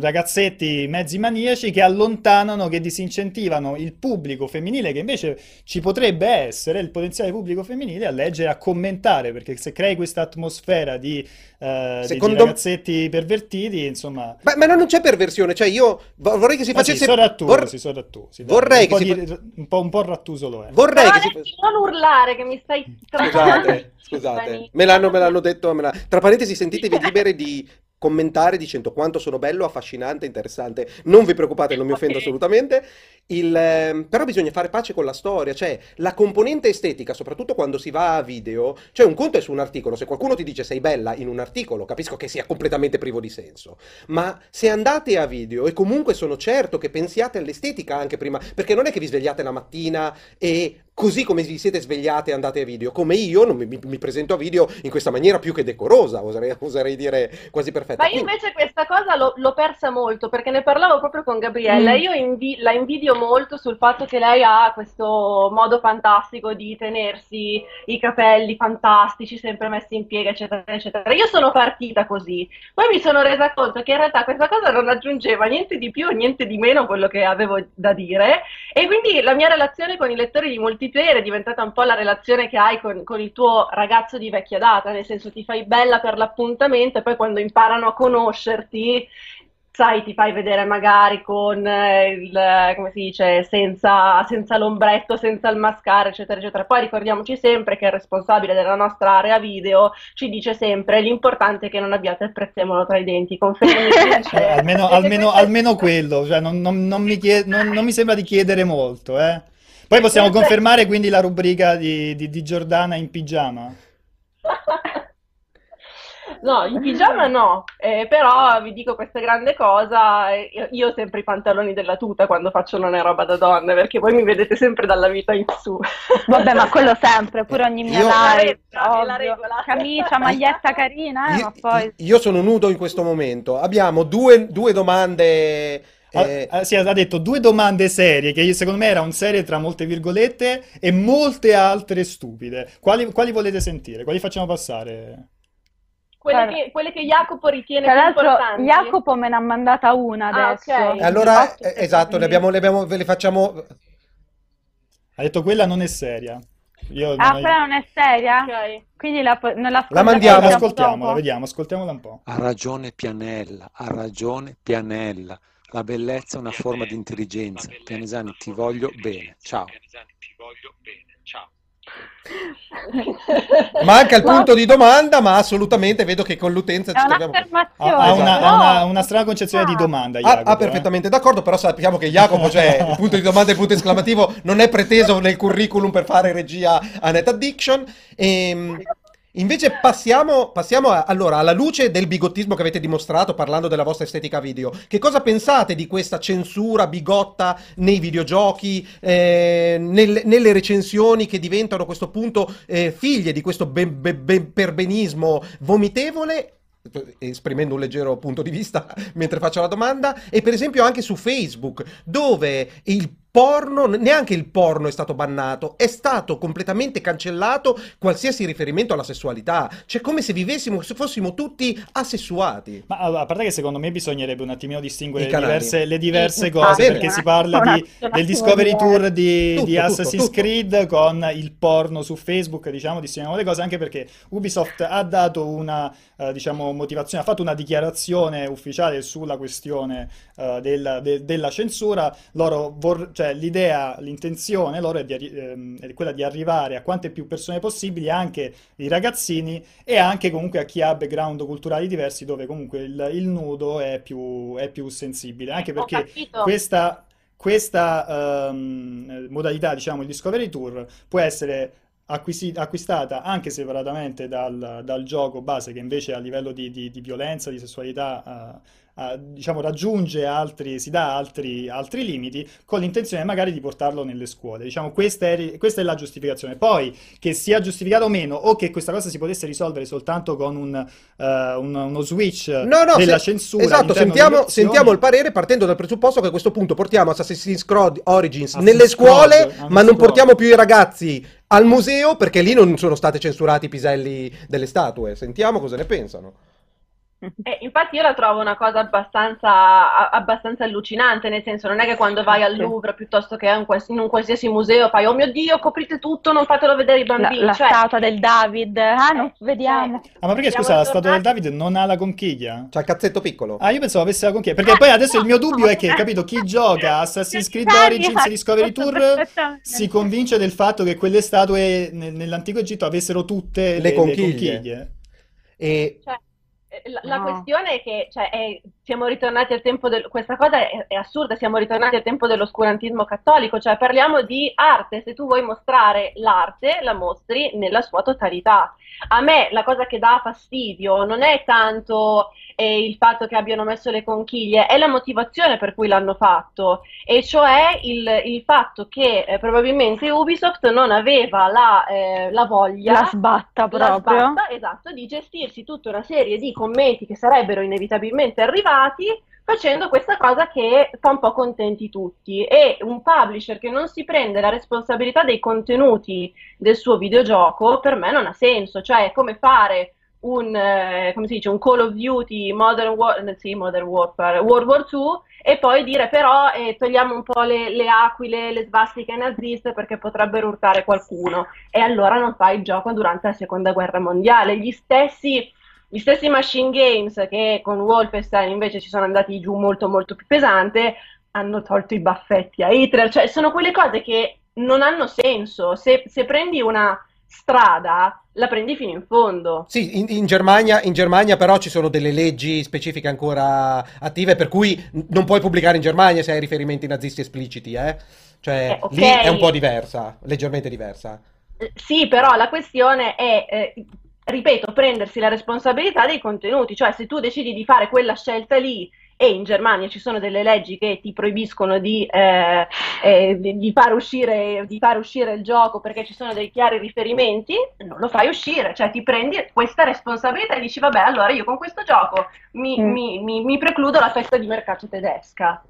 ragazzetti mezzi maniaci che allontanano, che disincentivano il pubblico femminile, che invece ci potrebbe essere, il potenziale pubblico femminile, a leggere, a commentare, perché se crei questa atmosfera di, eh, di- di Secondo- ragazzetti pervertiti, insomma... Ma, ma non c'è perversione, cioè io vo- vorrei che si Ma sì, facesse... sono vor- sì, sono rattusi, dai. vorrei un po' che si di- un po', un po' rattuso lo è. Vorrei che si... non urlare che mi stai Scusate, scusate, me l'hanno, me l'hanno detto. me la- Tra parentesi, sentitevi liberi di commentare dicendo quanto sono bello, affascinante, interessante. Non vi preoccupate, non mi offendo Ok. assolutamente. Il, ehm, però bisogna fare pace con la storia, cioè la componente estetica, soprattutto quando si va a video, cioè un conto è su un articolo, se qualcuno ti dice sei bella in un articolo, capisco che sia completamente privo di senso, ma se andate a video e comunque sono certo che pensiate all'estetica anche prima, perché non è che vi svegliate la mattina e così come vi siete svegliate andate a video, come io non mi, mi- presento a video in questa maniera più che decorosa, oserei, oserei dire quasi perfetta. Ma io Quindi- invece questa cosa l'ho l'ho persa molto perché ne parlavo proprio con Gabriella. Mm. Io invi- la invidio molto sul fatto che lei ha questo modo fantastico di tenersi i capelli fantastici, sempre messi in piega, eccetera, eccetera. Io sono partita così. Poi mi sono resa conto che in realtà questa cosa non aggiungeva niente di più, niente di meno quello che avevo da dire. E quindi la mia relazione con i lettori di multiplayer è diventata un po' la relazione che hai con, con il tuo ragazzo di vecchia data, nel senso ti fai bella per l'appuntamento e poi quando imparano a conoscerti, sai, ti fai vedere magari con eh, il, come si dice, senza, senza l'ombretto, senza il mascara, eccetera, eccetera. Poi ricordiamoci sempre che il responsabile della nostra area video ci dice sempre l'importante è che non abbiate il prezzemolo tra i denti, confermi? Eh, almeno, almeno- almeno quello, cioè non, non- non mi chie- non- non mi sembra di chiedere molto, eh. Poi possiamo confermare quindi la rubrica di, di- di Giordana in pigiama? No, in pigiama no, eh, però vi dico questa grande cosa, eh, io, io ho sempre i pantaloni della tuta quando faccio non è roba da donne, perché voi mi vedete sempre dalla vita in su. Vabbè, ma quello sempre, pure ogni mia Io- La live, la regola. Camicia, maglietta carina, eh, Io, ma poi... io sono nudo in questo momento. Abbiamo due, due domande. Ah, eh, ah, sì, ha detto due domande serie, che io- secondo me erano serie tra molte virgolette e molte altre stupide. Quali, quali volete sentire? Quali facciamo passare? Quelle che, quelle che Jacopo ritiene Tra più importanti. Jacopo me ne ha mandata una Ah, adesso. ok. e allora, eh, esatto, le abbiamo, le abbiamo- ve le facciamo. Ha detto quella non è seria. Io Ah, non ho- quella non è seria? Ok. Quindi la, non la La mandiamo. ascoltiamo Ascoltiamola, dopo? vediamo, ascoltiamola un po'. Ha ragione Pianella, ha ragione Pianella. La bellezza è una forma di intelligenza. Pianesani, ti voglio bene. Ciao. Manca il No, punto di domanda, ma assolutamente vedo che con l'utenza È ci troviamo. Ha, una, ha una- No. una strana concezione di Ah. domanda, Ah, Jacopo, ah, eh. perfettamente d'accordo, però sappiamo che Jacopo, cioè il punto di domanda e il punto esclamativo, non è preteso nel curriculum per fare regia a Net Addiction. Ehm, invece passiamo, passiamo a- allora alla luce del bigottismo che avete dimostrato parlando della vostra estetica video. Che cosa pensate di questa censura bigotta nei videogiochi, eh, nel- nelle recensioni che diventano a questo punto eh, figlie di questo ben- ben- ben- perbenismo vomitevole? esprimendo un leggero punto di vista mentre faccio la domanda, e per esempio anche su Facebook, dove il porno, neanche il porno è stato bannato, è stato completamente cancellato qualsiasi riferimento alla sessualità. Cioè, come se vivessimo, se fossimo tutti asessuati. Ma a parte che secondo me bisognerebbe un attimino distinguere le diverse, le diverse Sì, cose, infatti. perché si parla Una- di- una del Discovery. Tour di, Tutto, di tutto, Assassin's tutto. Creed con il porno su Facebook, diciamo, distinguiamo le cose, anche perché Ubisoft ha dato una, eh, diciamo, motivazione, ha fatto una dichiarazione ufficiale sulla questione eh, del- de- della censura. Loro vor- cioè, l'idea, l'intenzione loro è, di ehm, è quella di arrivare a quante più persone possibili, anche i ragazzini e anche comunque a chi ha background culturali diversi, dove comunque il, il nudo è più, è più sensibile, anche perché questa, questa ehm, modalità, diciamo, il Discovery Tour, può essere acquistata anche separatamente dal, dal gioco base, che invece a livello di, di- di violenza, di sessualità, diciamo, raggiunge altri, si dà altri, altri limiti, con l'intenzione magari di portarlo nelle scuole. Diciamo, questa è, questa è la giustificazione. Poi, che sia giustificato o meno, o che questa cosa si potesse risolvere soltanto con un, eh, un- uno switch No, no, della se- censura esatto, sentiamo, sentiamo il parere partendo dal presupposto che a questo punto portiamo Assassin's Creed Origins Assassin's nelle scuole, Creed, ma non portiamo più i ragazzi al museo perché lì non sono state censurati i piselli delle statue. Sentiamo cosa ne pensano. Eh, infatti io la trovo una cosa abbastanza, abbastanza allucinante, nel senso non è che quando vai al. Louvre piuttosto che in un qualsiasi museo fai oh mio Dio, coprite tutto, non fatelo vedere i La, bambini. la Cioè, statua del David, ah, non vediamo. Ah, ma perché scusa, la statua del David non ha la conchiglia? C'ha il cazzetto piccolo. Ah, io pensavo avesse la conchiglia. Perché poi adesso il mio dubbio è che, capito, chi gioca Assassin's Creed Origins e Discovery Tour si convince del fatto che quelle statue nel- nell'antico Egitto avessero tutte le, Le le conchiglie. conchiglie. E Cioè, eh, la, la No. questione è che cioè, è- siamo ritornati al tempo del... Questa cosa è, è assurda, siamo ritornati al tempo dell'oscurantismo cattolico, cioè parliamo di arte, se tu vuoi mostrare l'arte, la mostri nella sua totalità. A me la cosa che dà fastidio non è tanto eh, il fatto che abbiano messo le conchiglie, è la motivazione per cui l'hanno fatto, e cioè il, il fatto che eh, probabilmente Ubisoft non aveva la, eh, la voglia La sbatta la proprio. sbatta, esatto, di gestirsi tutta una serie di commenti che sarebbero inevitabilmente arrivati facendo questa cosa che fa un po' contenti tutti. E un publisher che non si prende la responsabilità dei contenuti del suo videogioco, per me non ha senso. Cioè, è come fare un, eh, dice, un Call of Duty Modern, War- eh, sì, Modern Warfare, World War II e poi dire però eh, togliamo un po' le, le aquile, le svastiche naziste perché potrebbero urtare qualcuno e allora non fai il gioco durante la seconda guerra mondiale. Gli stessi, gli stessi machine games che con Wolfenstein invece ci sono andati giù molto molto più pesante hanno tolto i baffetti a Hitler, cioè sono quelle cose che non hanno senso. Se, se prendi una strada, la prendi fino in fondo. Sì, in, in Germania, in Germania però ci sono delle leggi specifiche ancora attive per cui non puoi pubblicare in Germania se hai riferimenti nazisti espliciti, eh? Cioè, Eh, ok. lì è un po' diversa, leggermente diversa. Sì, però la questione è, eh, ripeto, prendersi la responsabilità dei contenuti, cioè se tu decidi di fare quella scelta lì e in Germania ci sono delle leggi che ti proibiscono di, eh, eh, di- far uscire, di far uscire il gioco perché ci sono dei chiari riferimenti, non lo fai uscire, cioè ti prendi questa responsabilità e dici vabbè, allora io con questo gioco mi, Mm. mi- mi- mi precludo la festa di mercato tedesca.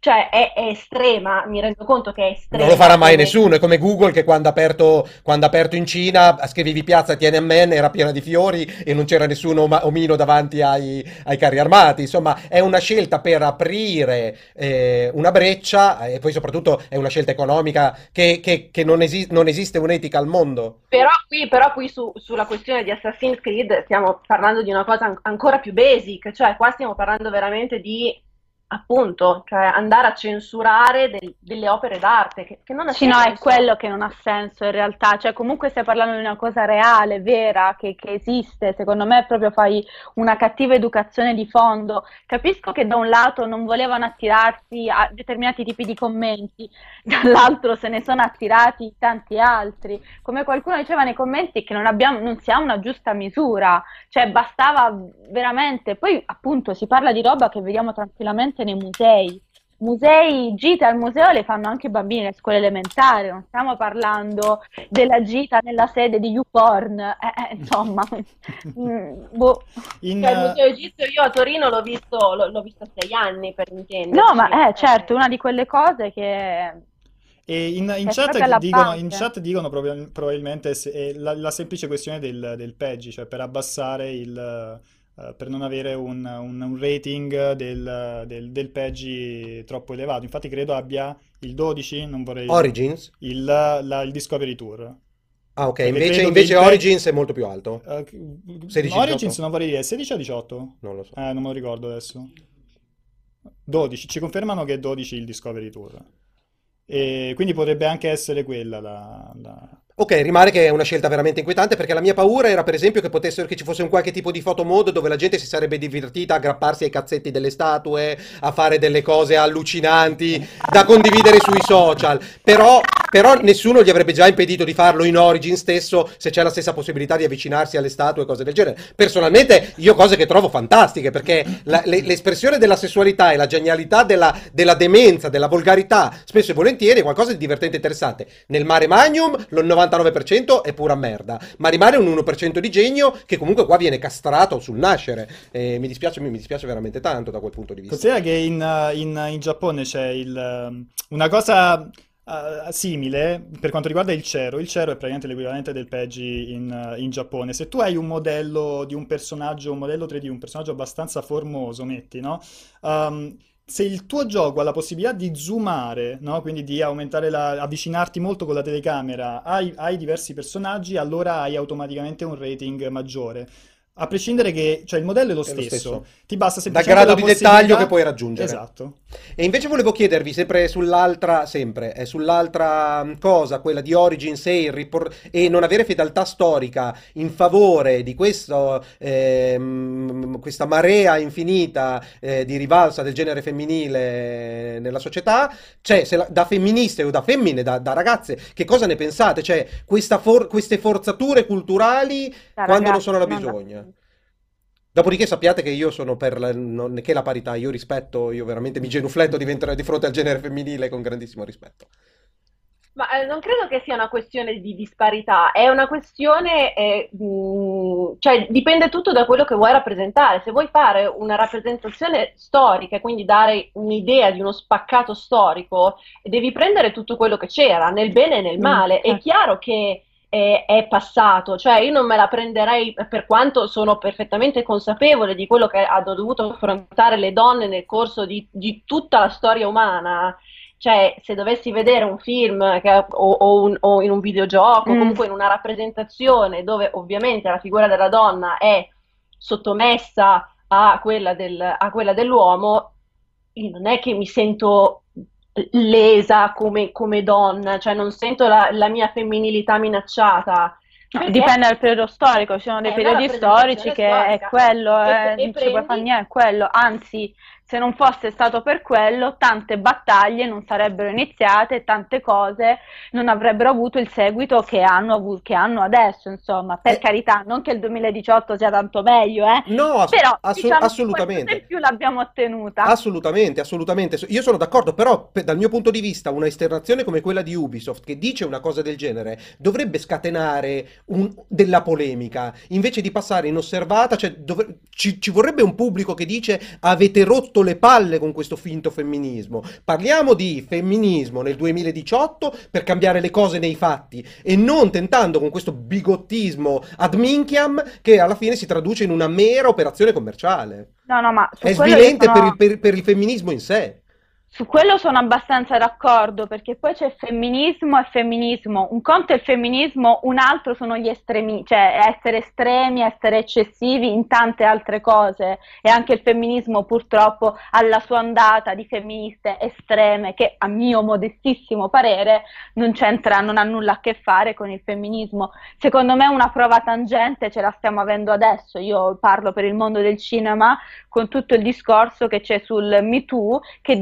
Cioè è, è estrema, mi rendo conto che è estrema. Non lo farà mai nessuno, è come Google che quando ha aperto, quando ha aperto in Cina scrivevi piazza Tiananmen, era piena di fiori e non c'era nessun oma- omino davanti ai, ai carri armati. Insomma, è una scelta per aprire eh, una breccia e poi soprattutto è una scelta economica che, che- che non, esi- non esiste un'etica al mondo. Però qui, però qui su- sulla questione di Assassin's Creed stiamo parlando di una cosa an- ancora più basic, cioè qua stiamo parlando veramente di appunto, cioè andare a censurare del- delle opere d'arte, che, che non ha Sì, no, è senso. quello che non ha senso in realtà, cioè comunque stai parlando di una cosa reale, vera, che, che esiste, secondo me proprio fai una cattiva educazione di fondo. Capisco che da un lato non volevano attirarsi a determinati tipi di commenti, dall'altro se ne sono attirati tanti altri. Come qualcuno diceva nei commenti che non abbiamo, non si ha una giusta misura, cioè bastava veramente, poi appunto si parla di roba che vediamo tranquillamente nei musei. Musei, gite al museo le fanno anche i bambini nelle scuole elementari, non stiamo parlando della gita nella sede di YouPorn, eh, eh, insomma, mm, boh. In, Cioè, il eh, Museo Egizio io a Torino l'ho visto, l'ho, l'ho visto a sei anni per intenderci. No, ma eh, certo, è Eh, una di quelle cose che E in, in chat dicono, in chat dicono proba- probabilmente la, la semplice questione del, del PEGI, cioè per abbassare il, eh, per non avere un, un- un rating del, del, del PEGI troppo elevato. Infatti credo abbia il 12, non vorrei... Origins? Il, la- il Discovery Tour. Ah, ok, Perché invece, invece il pe- Origins è molto più alto. Eh, 16, Origins 18? non vorrei dire, 16 o 18? Non lo so. Eh, non me lo ricordo adesso. 12, ci confermano che è 12 il Discovery Tour. E quindi potrebbe anche essere quella la, la- Ok, rimane che è una scelta veramente inquietante perché la mia paura era per esempio che potessero che ci fosse un qualche tipo di fotomod dove la gente si sarebbe divertita a aggrapparsi ai cazzetti delle statue, a fare delle cose allucinanti da condividere sui social. Però, però nessuno gli avrebbe già impedito di farlo in Origin stesso se c'è la stessa possibilità di avvicinarsi alle statue e cose del genere. Personalmente, io cose che trovo fantastiche perché la- le- l'espressione della sessualità e la genialità della, della demenza, della volgarità, spesso e volentieri è qualcosa di divertente e interessante. Nel Mare Magnum il 99% è pura merda, ma rimane un 1% di genio che comunque qua viene castrato sul nascere. E mi dispiace, mi dispiace veramente tanto da quel punto di vista. Considera che in, eh, in- in Giappone c'è il, ehm, una cosa eh, simile per quanto riguarda il cero. Il cero è praticamente l'equivalente del PEGI in, eh, in Giappone. Se tu hai un modello di un personaggio, un modello 3D, un personaggio abbastanza formoso, metti, no? Um, se il tuo gioco ha la possibilità di zoomare, no? Quindi di aumentare la, avvicinarti molto con la telecamera ai, ai diversi personaggi, allora hai automaticamente un rating maggiore. A prescindere che, cioè il modello è lo È lo stesso, stesso. ti basta Da semplicemente grado la di dettaglio che puoi raggiungere. Esatto. E invece volevo chiedervi, sempre sull'altra, sempre, eh, sull'altra mh, cosa, quella di Origins e, il ripor- e non avere fedeltà storica in favore di questo, ehm, questa marea infinita eh, di rivalsa del genere femminile nella società, cioè se la- da femministe o da femmine, da, da ragazze, che cosa ne pensate? Cioè, questa for- queste forzature culturali Da quando non ragazzi, sono la non da- bisogna? Dopodiché sappiate che io sono per la, non che la parità, io rispetto, io veramente mi genufletto di, di fronte al genere femminile con grandissimo rispetto. Ma eh, non credo che sia una questione di disparità, è una questione, eh, mh, cioè dipende tutto da quello che vuoi rappresentare. Se vuoi fare una rappresentazione storica e quindi dare un'idea di uno spaccato storico, devi prendere tutto quello che c'era, nel bene e nel Mm, male. È certo. chiaro che è, è passato, cioè io non me la prenderei per quanto sono perfettamente consapevole di quello che hanno dovuto affrontare le donne nel corso di, di tutta la storia umana. Cioè, se dovessi vedere un film che- o, o un- o in un videogioco, Mm. comunque in una rappresentazione dove ovviamente la figura della donna è sottomessa a quella del- a quella dell'uomo, non è che mi sento lesa come, come donna, cioè non sento la, la mia femminilità minacciata. No, dipende dal periodo storico, ci sono dei è periodi storici che è storica. quello, E- eh, e non ci puoi fare prendi- niente, è quello. Anzi, se non fosse stato per quello, tante battaglie non sarebbero iniziate tante cose non avrebbero avuto il seguito che hanno, avu- che hanno adesso, insomma. Per Eh. carità, non che il 2018 sia tanto meglio, eh. No, ass- Però assu- diciamo assolutamente. in più l'abbiamo ottenuta. Assolutamente, assolutamente. So- Io sono d'accordo, però pe- dal mio punto di vista una esternazione come quella di Ubisoft che dice una cosa del genere dovrebbe scatenare un- della polemica invece di passare inosservata, cioè dov- ci, ci vorrebbe un pubblico che dice avete rotto le palle con questo finto femminismo. Parliamo di femminismo nel 2018 per cambiare le cose nei fatti e non tentando con questo bigottismo ad minchiam che alla fine si traduce in una mera operazione commerciale. No, no, ma È svilente sono- per il, per- per il femminismo in sé. Su quello sono abbastanza d'accordo perché poi c'è femminismo e femminismo. Un conto è il femminismo, un altro sono gli estremi, cioè essere estremi, essere eccessivi in tante altre cose. E anche il femminismo purtroppo ha la sua ondata di femministe estreme che a mio modestissimo parere non c'entra, non ha nulla a che fare con il femminismo. Secondo me una prova tangente ce la stiamo avendo adesso. Io parlo per il mondo del cinema con tutto il discorso che c'è sul Me Too che è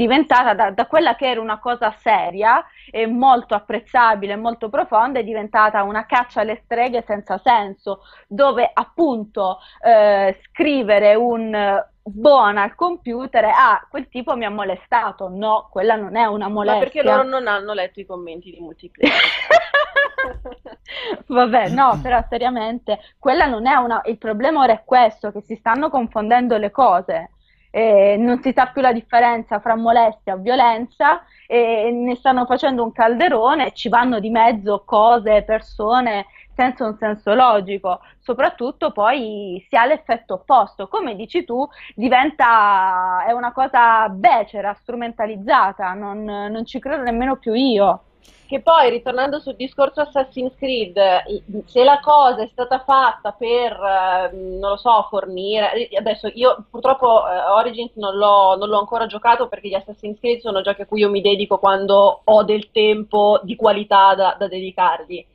diventata da, da, quella che era una cosa seria e molto apprezzabile, molto profonda, è diventata una caccia alle streghe senza senso, dove appunto eh, scrivere un buona al computer ah quel tipo mi ha molestato no quella non è una molestia ma perché loro non hanno letto i commenti di multiplayer. Vabbè no però seriamente quella non è una il problema ora è questo che si stanno confondendo le cose eh, non si sa più la differenza fra molestia e violenza e ne stanno facendo un calderone, ci vanno di mezzo cose, persone senza un senso logico, soprattutto poi si ha l'effetto opposto, come dici tu, diventa è una cosa becera, strumentalizzata, non, non ci credo nemmeno più io. Che poi, ritornando sul discorso Assassin's Creed, se la cosa è stata fatta per, eh, non lo so, fornire... Adesso io purtroppo eh, Origins non l'ho, non l'ho, ancora giocato perché gli Assassin's Creed sono giochi a cui io mi dedico quando ho del tempo di qualità da, da dedicargli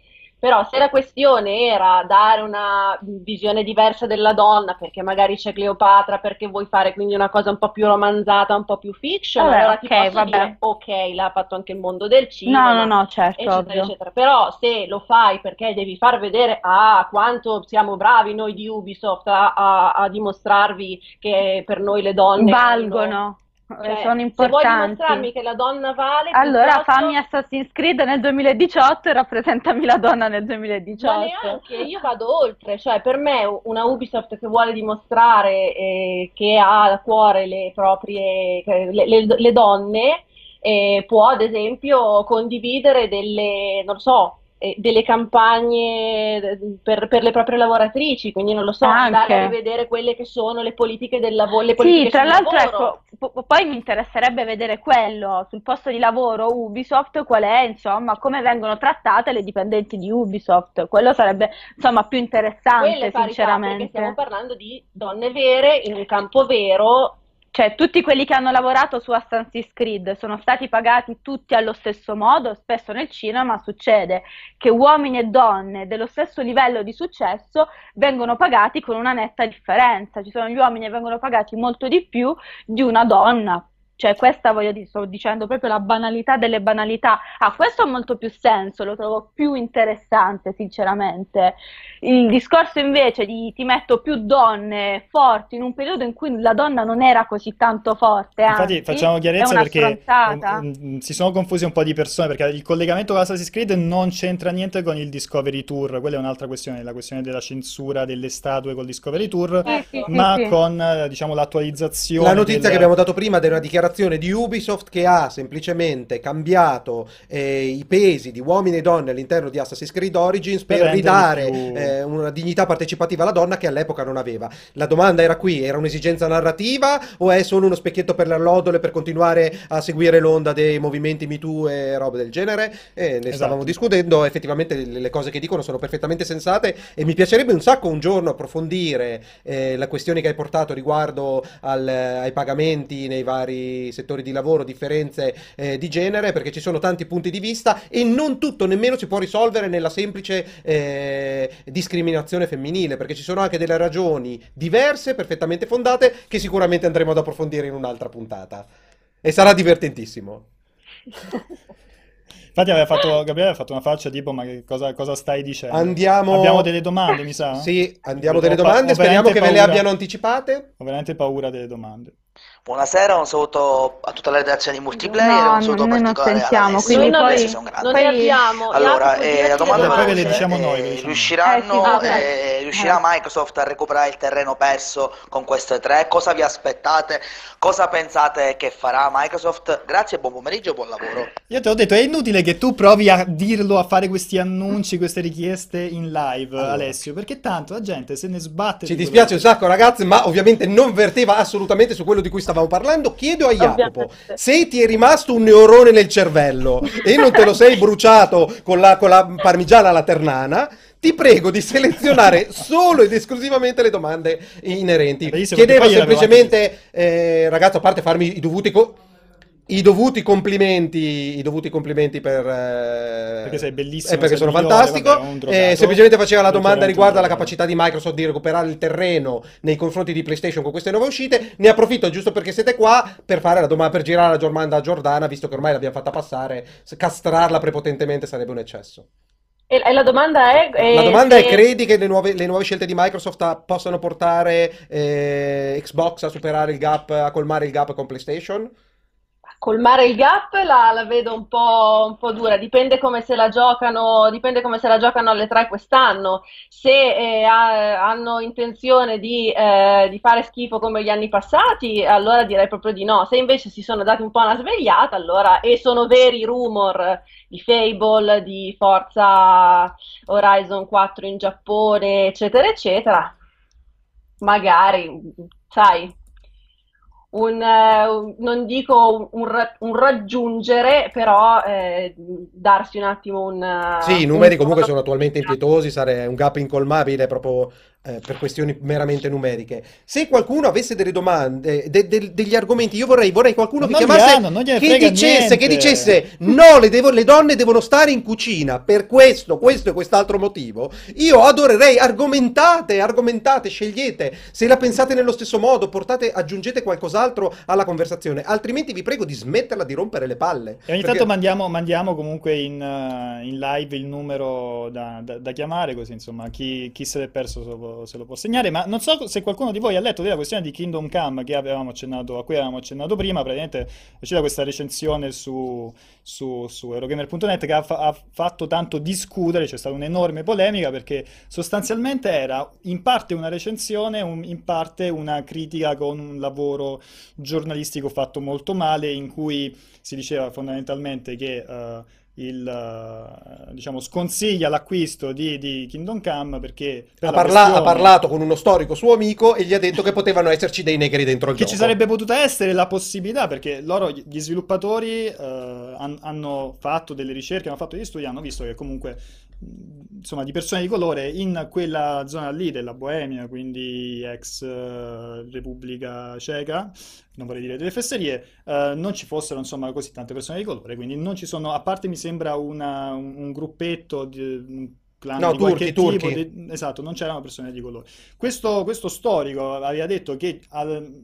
però se la questione era dare una visione diversa della donna, perché magari c'è Cleopatra, perché vuoi fare quindi una cosa un po' più romanzata, un po' più fiction, vabbè, allora ok, ti posso vabbè. dire, ok, l'ha fatto anche il mondo del cinema, No, no, no, certo, eccetera, eccetera. Però se lo fai perché devi far vedere ah, quanto siamo bravi noi di Ubisoft a, a- a dimostrarvi che per noi le donne Valgono, eh, cioè, sono Se vuoi importanti. dimostrarmi che la donna vale, Allora piuttosto- fammi Assassin's Creed nel 2018 e rappresentami la donna nel 2018. Ma neanche, io vado oltre, cioè per me una Ubisoft che vuole dimostrare eh, che ha a cuore le proprie le, le- le donne eh, può ad esempio condividere delle, non lo so, eh, delle campagne eh, per, per le proprie lavoratrici, quindi non lo so, Anche. andare a rivedere quelle che sono le politiche del lavoro, le Sì, politiche tra sul l'altro, ecco, po- poi mi interesserebbe vedere quello sul posto di lavoro Ubisoft, qual è, insomma, come vengono trattate le dipendenti di Ubisoft. Quello sarebbe, insomma, più Quelle interessante, parità, perché sinceramente. stiamo parlando di donne vere in un campo vero Cioè, tutti quelli che hanno lavorato su Assassin's Creed sono stati pagati tutti allo stesso modo. Spesso nel cinema succede che uomini e donne dello stesso livello di successo vengono pagati con una netta differenza. Ci sono gli uomini che vengono pagati molto di più di una donna. Cioè, questa voglio dire, sto dicendo proprio la banalità delle banalità. Ah, questo ha molto più senso, lo trovo più interessante, sinceramente. Il discorso invece di ti metto più donne forti in un periodo in cui la donna non era così tanto forte, Infatti anzi, facciamo chiarezza perché um, um, si sono confusi un po' di persone perché il collegamento con Assassin's Creed non c'entra niente con il Discovery Tour, quella è un'altra questione, la questione della censura delle statue col Discovery Tour, Sì, sì, sì, ma sì. con eh, diciamo l'attualizzazione La notizia del- che abbiamo dato prima è una dichiarazione di Ubisoft che ha semplicemente cambiato eh, i pesi di uomini e donne all'interno di Assassin's Creed Origins per, Per ridare più- eh, una dignità partecipativa alla donna che all'epoca non aveva. La domanda era qui, era un'esigenza narrativa o è solo uno specchietto per le allodole per continuare a seguire l'onda dei movimenti Me Too e robe del genere? E ne stavamo Esatto. discutendo, effettivamente le le cose che dicono sono perfettamente sensate e mi piacerebbe un sacco un giorno approfondire eh, la questione che hai portato riguardo al- ai pagamenti nei vari settori di lavoro, differenze eh, di genere, perché ci sono tanti punti di vista e non tutto nemmeno si può risolvere nella semplice eh, discriminazione femminile, perché ci sono anche delle ragioni diverse, perfettamente fondate, che sicuramente andremo ad approfondire in un'altra puntata. E sarà divertentissimo. Infatti aveva fatto, Gabriele aveva fatto una faccia tipo ma cosa, cosa stai dicendo? Andiamo... Abbiamo delle domande, mi sa? Sì, andiamo Ho delle domande, speriamo che veramente ve le paura. abbiano anticipate. Ho veramente paura delle domande. Buonasera, un saluto a tutta la redazione di multiplayer, No, un saluto noi non particolare sentiamo, ad Alessio. quindi Noi non poi- ne- sei un grande. non ne Poi- abbiamo. Allora, eh, la domanda ve le è, diciamo noi, eh, diciamo riusciranno. Eh, sì, eh, riuscirà Eh. Microsoft a recuperare il terreno perso con queste tre? Cosa vi aspettate? Cosa pensate che farà Microsoft? Grazie, buon pomeriggio, buon lavoro. Io te l'ho detto, è inutile che tu provi a dirlo, a fare questi annunci, queste richieste in live, Allora. Alessio, perché tanto la gente se ne sbatte Ci di dispiace un sacco, ragazzi, ma ovviamente non verteva assolutamente su quello di cui che- stavamo parlando, chiedo a Jacopo Ovviamente. se ti è rimasto un neurone nel cervello e non te lo sei bruciato con la, con la parmigiana alla ternana. Ti prego di selezionare solo ed esclusivamente le domande inerenti. Chiedevo semplicemente, eh, ragazzo, a parte farmi i dovuti, co- i dovuti complimenti, i dovuti complimenti per, eh, Perché sei bellissimo, e perché sei sono migliore, fantastico. vabbè, un drogato. Eh, semplicemente faceva la domanda riguardo alla capacità di Microsoft di recuperare il terreno nei confronti di PlayStation con queste nuove uscite. Ne approfitto giusto perché siete qua per fare la domanda, per girare la domanda a Giordana, visto che ormai l'abbiamo fatta passare. Castrarla prepotentemente sarebbe un eccesso. E, la domanda è... La eh, domanda è: se- credi che le nuove, le nuove scelte di Microsoft a- possano portare eh, Xbox a superare il gap, a colmare il gap con PlayStation? Colmare il gap la, la vedo un po', un po' dura, dipende come se la giocano, dipende come se la giocano alle tre quest'anno. Se eh, ha- hanno intenzione di, eh, di fare schifo come gli anni passati, allora direi proprio di no. Se invece si sono dati un po' una svegliata, allora, e sono veri i rumor di Fable, di Forza Horizon 4 in Giappone, eccetera, eccetera, magari, sai un, eh, un- non dico un, un ra- un raggiungere, però eh, darsi un attimo un... eh, Sì, i numeri comunque sono attualmente impietosi, sarebbe un gap incolmabile proprio eh, per questioni meramente numeriche. Se qualcuno avesse delle domande, de- de- degli argomenti, io vorrei, vorrei qualcuno che chiamasse, hanno, che dicesse, che dicesse no, le, devo- le donne devono stare in cucina per questo, questo e quest'altro motivo. Io adorerei, argomentate, argomentate, scegliete, se la pensate nello stesso modo, portate, aggiungete qualcos'altro alla conversazione, altrimenti vi prego di smetterla di rompere le palle. E ogni Perché- tanto mandiamo, mandiamo comunque in, eh, in live il numero da, da- da chiamare, così insomma chi, chi se l'è perso se se lo può segnare. Ma non so se qualcuno di voi ha letto della questione di Kingdom Come accennato, a cui avevamo accennato prima. Praticamente è uscita questa recensione su, su, su Eurogamer.net che ha, ha fatto tanto discutere, c'è stata un'enorme polemica perché sostanzialmente era in parte una recensione, un- in parte una critica con un lavoro giornalistico fatto molto male in cui si diceva fondamentalmente che eh, il, eh, diciamo, sconsiglia l'acquisto di, di Kingdom Come perché per Ha, la parla- ha questione parlato con uno storico suo amico e gli ha detto che potevano esserci dei negri dentro il che gioco. ci sarebbe potuta essere la possibilità perché loro, gli sviluppatori, eh, han- hanno fatto delle ricerche, hanno fatto degli studi, hanno visto che comunque insomma di persone di colore in quella zona lì della Boemia, quindi ex eh, Repubblica Ceca, non vorrei dire delle fesserie, eh, non ci fossero insomma così tante persone di colore, quindi non ci sono, a parte mi sembra una- un, un gruppetto di clan No, di turchi, tipo, turchi. di- esatto, non c'erano persone di colore. Questo, questo storico aveva detto che al-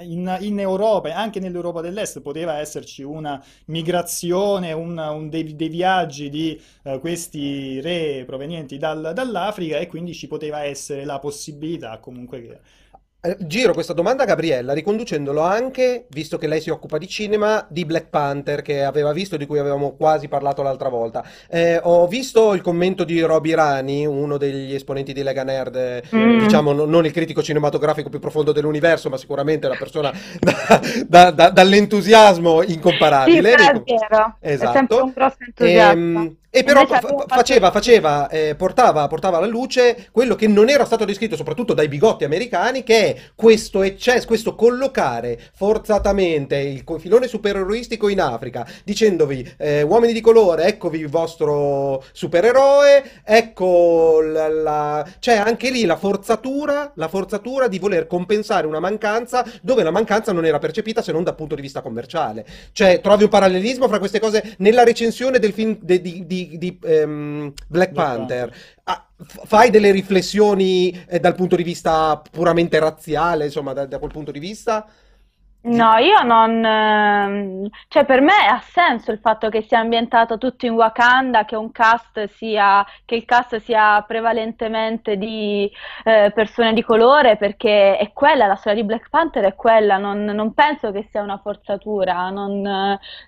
in, in Europa e anche nell'Europa dell'Est poteva esserci una migrazione, un, un dei, dei viaggi di eh, questi re provenienti dal- dall'Africa e quindi ci poteva essere la possibilità comunque che... Eh, Giro questa domanda a Gabriella, riconducendolo anche, visto che lei si occupa di cinema, di Black Panther che aveva visto, di cui avevamo quasi parlato l'altra volta. Eh, ho visto il commento di Roby Rani, uno degli esponenti di Lega Nerd, eh, Mm. diciamo no- non il critico cinematografico più profondo dell'universo, ma sicuramente una persona da- da- da- dall'entusiasmo Sì, incomparabile. però è vero, è Esatto. sempre un grosso entusiasta. Ehm, e però Invece fa- fatto- faceva, faceva, eh, portava, portava alla luce quello che non era stato descritto soprattutto dai bigotti americani, che è questo eccesso, questo collocare forzatamente il filone supereroistico in Africa, dicendovi eh, uomini di colore, eccovi il vostro supereroe, ecco la, la- c'è anche lì la forzatura, la forzatura di voler compensare una mancanza dove la mancanza non era percepita se non dal punto di vista commerciale. Cioè, trovi un parallelismo fra queste cose nella recensione del film de- di, di- di, ehm, Black Black Panther. Ah, f- fai delle riflessioni eh, dal punto di vista puramente razziale, insomma, da, da quel punto di vista? No, io non... ehm, Cioè, per me ha senso il fatto che sia ambientato tutto in Wakanda, che un cast sia... che il cast sia prevalentemente di eh, persone di colore, perché è quella, la storia di Black Panther è quella, non, non penso che sia una forzatura, non,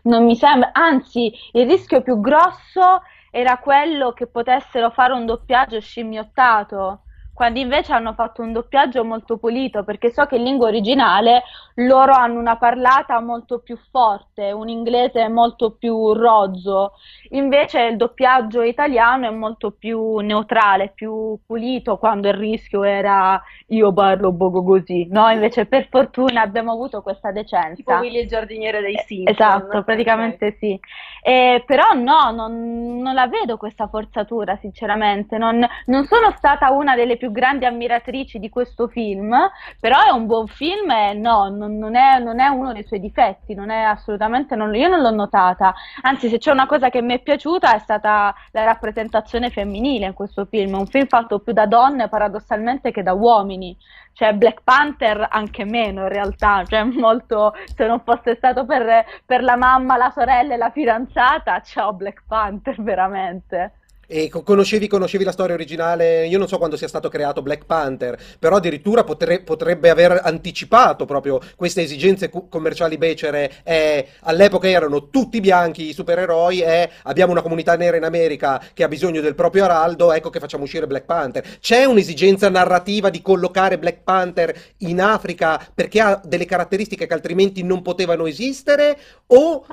non mi sembra... Anzi, il rischio più grosso era quello che potessero fare un doppiaggio scimmiottato. Quando invece hanno fatto un doppiaggio molto pulito, perché so che in lingua originale loro hanno una parlata molto più forte, un inglese molto più rozzo, invece il doppiaggio italiano è molto più neutrale, più pulito, quando il rischio era io parlo poco così, no? Invece per fortuna abbiamo avuto questa decenza. Tipo Willy il giardiniere dei Simpson. Esatto, praticamente sì. Eh, però no, non, non la vedo questa forzatura, sinceramente. Non, non sono stata una delle più grandi ammiratrici di questo film, però è un buon film e no, non, non è, non è uno dei suoi difetti, non è assolutamente, non- io non l'ho notata. Anzi, se c'è una cosa che mi è piaciuta è stata la rappresentazione femminile in questo film. Un film fatto più da donne paradossalmente che da uomini. Cioè, Black Panther anche meno in realtà, cioè molto, se non fosse stato per, per la mamma, la sorella e la fidanzata, ciao Black Panther, veramente. E co- conoscevi, conoscevi la storia originale? Io non so quando sia stato creato Black Panther, però addirittura potre- potrebbe aver anticipato proprio queste esigenze commerciali becere. E all'epoca erano tutti bianchi i supereroi e abbiamo una comunità nera in America che ha bisogno del proprio araldo, ecco che facciamo uscire Black Panther. C'è un'esigenza narrativa di collocare Black Panther in Africa perché ha delle caratteristiche che altrimenti non potevano esistere? O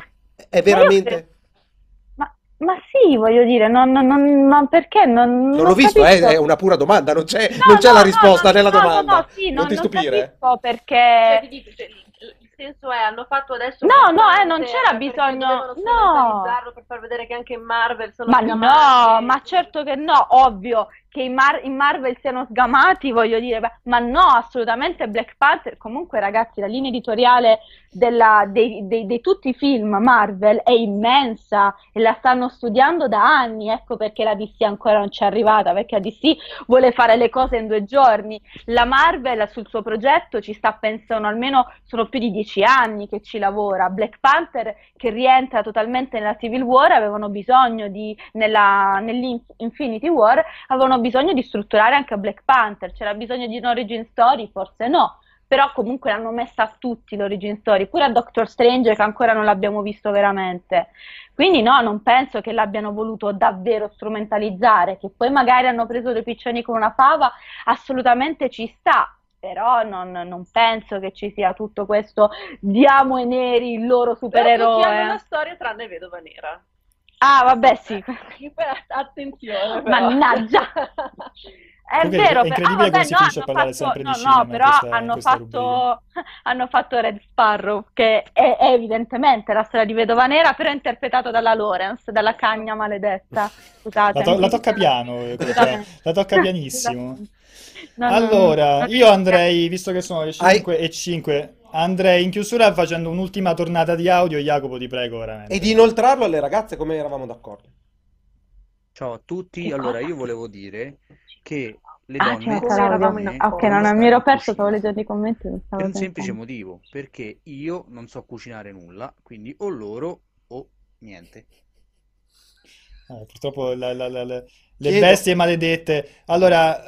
è veramente... Ma, sì, voglio dire, non, non- non- ma perché? Non, Non l'ho visto, eh, è una pura domanda, non c'è, No, non c'è no, la risposta no, nella no, no, domanda. no, sì, non non, ti non stupire. capisco Cioè, perché... dico, cioè, il senso è, hanno fatto adesso No, no, eh, non c'era perché bisogno- no. per far vedere che anche in Marvel sono Ma no, ma certo che no, ovvio che i, Mar- i Marvel siano sgamati, voglio dire, ma no, assolutamente Black Panther, comunque ragazzi, la linea editoriale di tutti i film Marvel è immensa e la stanno studiando da anni, ecco perché la DC ancora non ci è arrivata, perché la DC vuole fare le cose in due giorni, la Marvel sul suo progetto ci sta pensando almeno, sono più di dieci anni che ci lavora, Black Panther che rientra totalmente nella Civil War, avevano bisogno di, nella, nell'Infinity War, avevano bisogno di strutturare anche Black Panther, c'era bisogno di un'origin story, forse no, però comunque l'hanno messa a tutti l'origin story, pure a Doctor Strange che ancora non l'abbiamo visto veramente. Quindi no, non penso che l'abbiano voluto davvero strumentalizzare, che poi magari hanno preso dei piccioni con una fava, assolutamente ci sta. Però non, non penso che ci sia tutto questo diamo ai neri il loro Però tutti hanno supereroe. una storia tranne Vedova Nera. Ah, vabbè, sì. Attenzione però. Mannaggia. È Comunque vero, è per- incredibile ah, vabbè, come si no, finisce a hanno parlare fatto, sempre di no, cinema no, però questa- hanno fatto, hanno fatto Red Sparrow, che è, è evidentemente la storia di Vedova Nera, però interpretato dalla Lawrence, dalla cagna maledetta. Scusate. La, to- la tocca piano, eh, la tocca pianissimo. No, no, Allora, no. io andrei, visto che sono le Hai- 5 e 5, andrei in chiusura facendo un'ultima tornata di audio. Jacopo, ti prego, veramente. E di inoltrarlo alle ragazze come eravamo d'accordo. Ciao a tutti, allora io volevo dire che le Ah, donne l'audio. eravamo in ok, non mi ero perso, stavo leggendo i commenti, per un semplice pensando. motivo, perché io non so cucinare nulla, quindi o loro o niente. Eh, purtroppo la- la- la- le Chiedo- bestie maledette. Allora,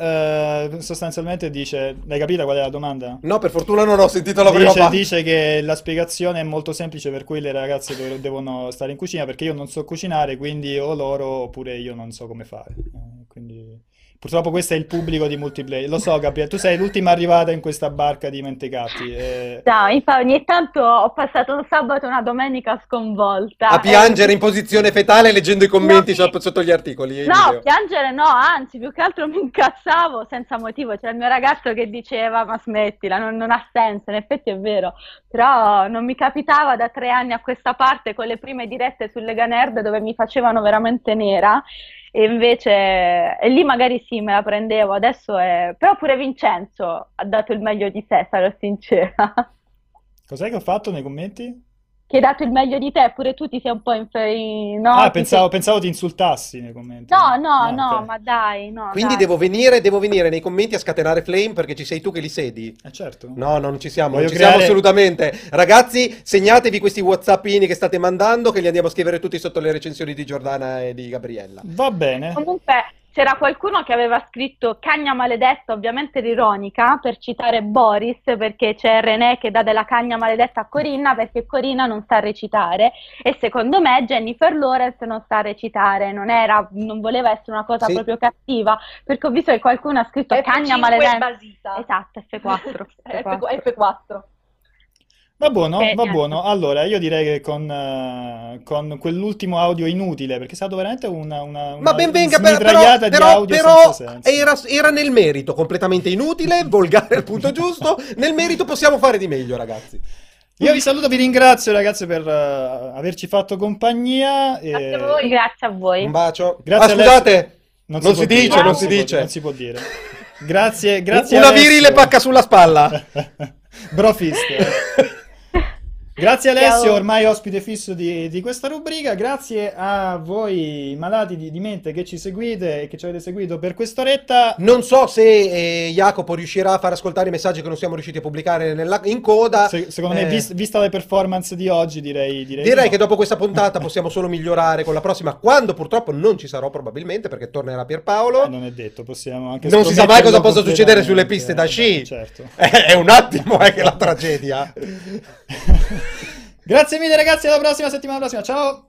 eh, sostanzialmente dice, l'hai capita qual è la domanda? No, per fortuna non ho sentito la prima Dice, parte. dice che la spiegazione è molto semplice per cui le ragazze dov- devono stare in cucina perché io non so cucinare, quindi o loro oppure io non so come fare. Eh, quindi purtroppo questo è il pubblico di multiplayer. Lo so, Gabriele, tu sei l'ultima arrivata in questa barca di mentecatti. eh. No, infatti ogni tanto ho passato un sabato e una domenica sconvolta. A piangere Eh, in posizione fetale leggendo i commenti No, sotto, sotto gli articoli e i No, video. piangere no, anzi, più che altro mi incazzavo senza motivo. C'era il mio ragazzo che diceva: Ma smettila, non, non ha senso. In effetti è vero, però non mi capitava da tre anni a questa parte con le prime dirette su Lega Nerd dove mi facevano veramente nera. E invece, e lì magari sì, me la prendevo. Adesso è. Però pure Vincenzo ha dato il meglio di sé, sarò sincera. Cos'è che ho fatto nei commenti? Che hai dato il meglio di te, pure tu ti sei un po' infe... no, Ah, ti pensavo, sei- pensavo ti insultassi nei commenti. No, no, Ah, no, ok. ma dai, no, Quindi dai. devo venire, devo venire nei commenti a scatenare Flame perché ci sei tu che li sedi. Eh, certo. No, non ci siamo, Voglio non ci siamo creare- assolutamente. Ragazzi, segnatevi questi WhatsAppini che state mandando che li andiamo a scrivere tutti sotto le recensioni di Giordana e di Gabriella. Va bene. Comunque, c'era qualcuno che aveva scritto cagna maledetta, ovviamente ironica, per citare Boris, perché c'è René che dà della cagna maledetta a Corinna perché Corinna non sa recitare e secondo me Jennifer Lawrence non sa recitare, non, era, non voleva essere una cosa Sì. proprio cattiva, perché ho visto che qualcuno ha scritto cagna F5 maledetta. basita. Esatto, F4. F- F4. Va buono, Eh, va niente. buono. Allora, io direi che con, eh, con quell'ultimo audio inutile, perché è stato veramente una, una, Ma una ben venga, per- però, però, audio però senza senso. era, era nel merito, completamente inutile, volgare al punto giusto. Nel merito possiamo fare di meglio, ragazzi. Io vi saluto, vi ringrazio ragazzi per eh, averci fatto compagnia. e- Grazie a voi. Grazie a voi. Un bacio. Grazie ah, scusate, non, si, può dice, dire, non si può- dice. non si può dire. Grazie, grazie Una Alessio. virile pacca sulla spalla. Brofist. Grazie Alessio, Ciao. ormai ospite fisso di, di questa rubrica. Grazie a voi malati di, di mente che ci seguite e che ci avete seguito per quest'oretta. Non so se eh, Jacopo riuscirà a far ascoltare i messaggi che non siamo riusciti a pubblicare nella- in coda. Se- secondo me, Eh, vis- vista le performance di oggi, direi, direi, Direi di che no. dopo questa puntata possiamo solo migliorare con la prossima, quando purtroppo non ci sarò probabilmente perché tornerà Pierpaolo. Eh, non è detto, possiamo anche Non si sa mai cosa possa succedere sulle piste da sci. Eh, certo. È un attimo eh, che la tragedia. Grazie mille ragazzi, alla prossima settimana prossima. Ciao!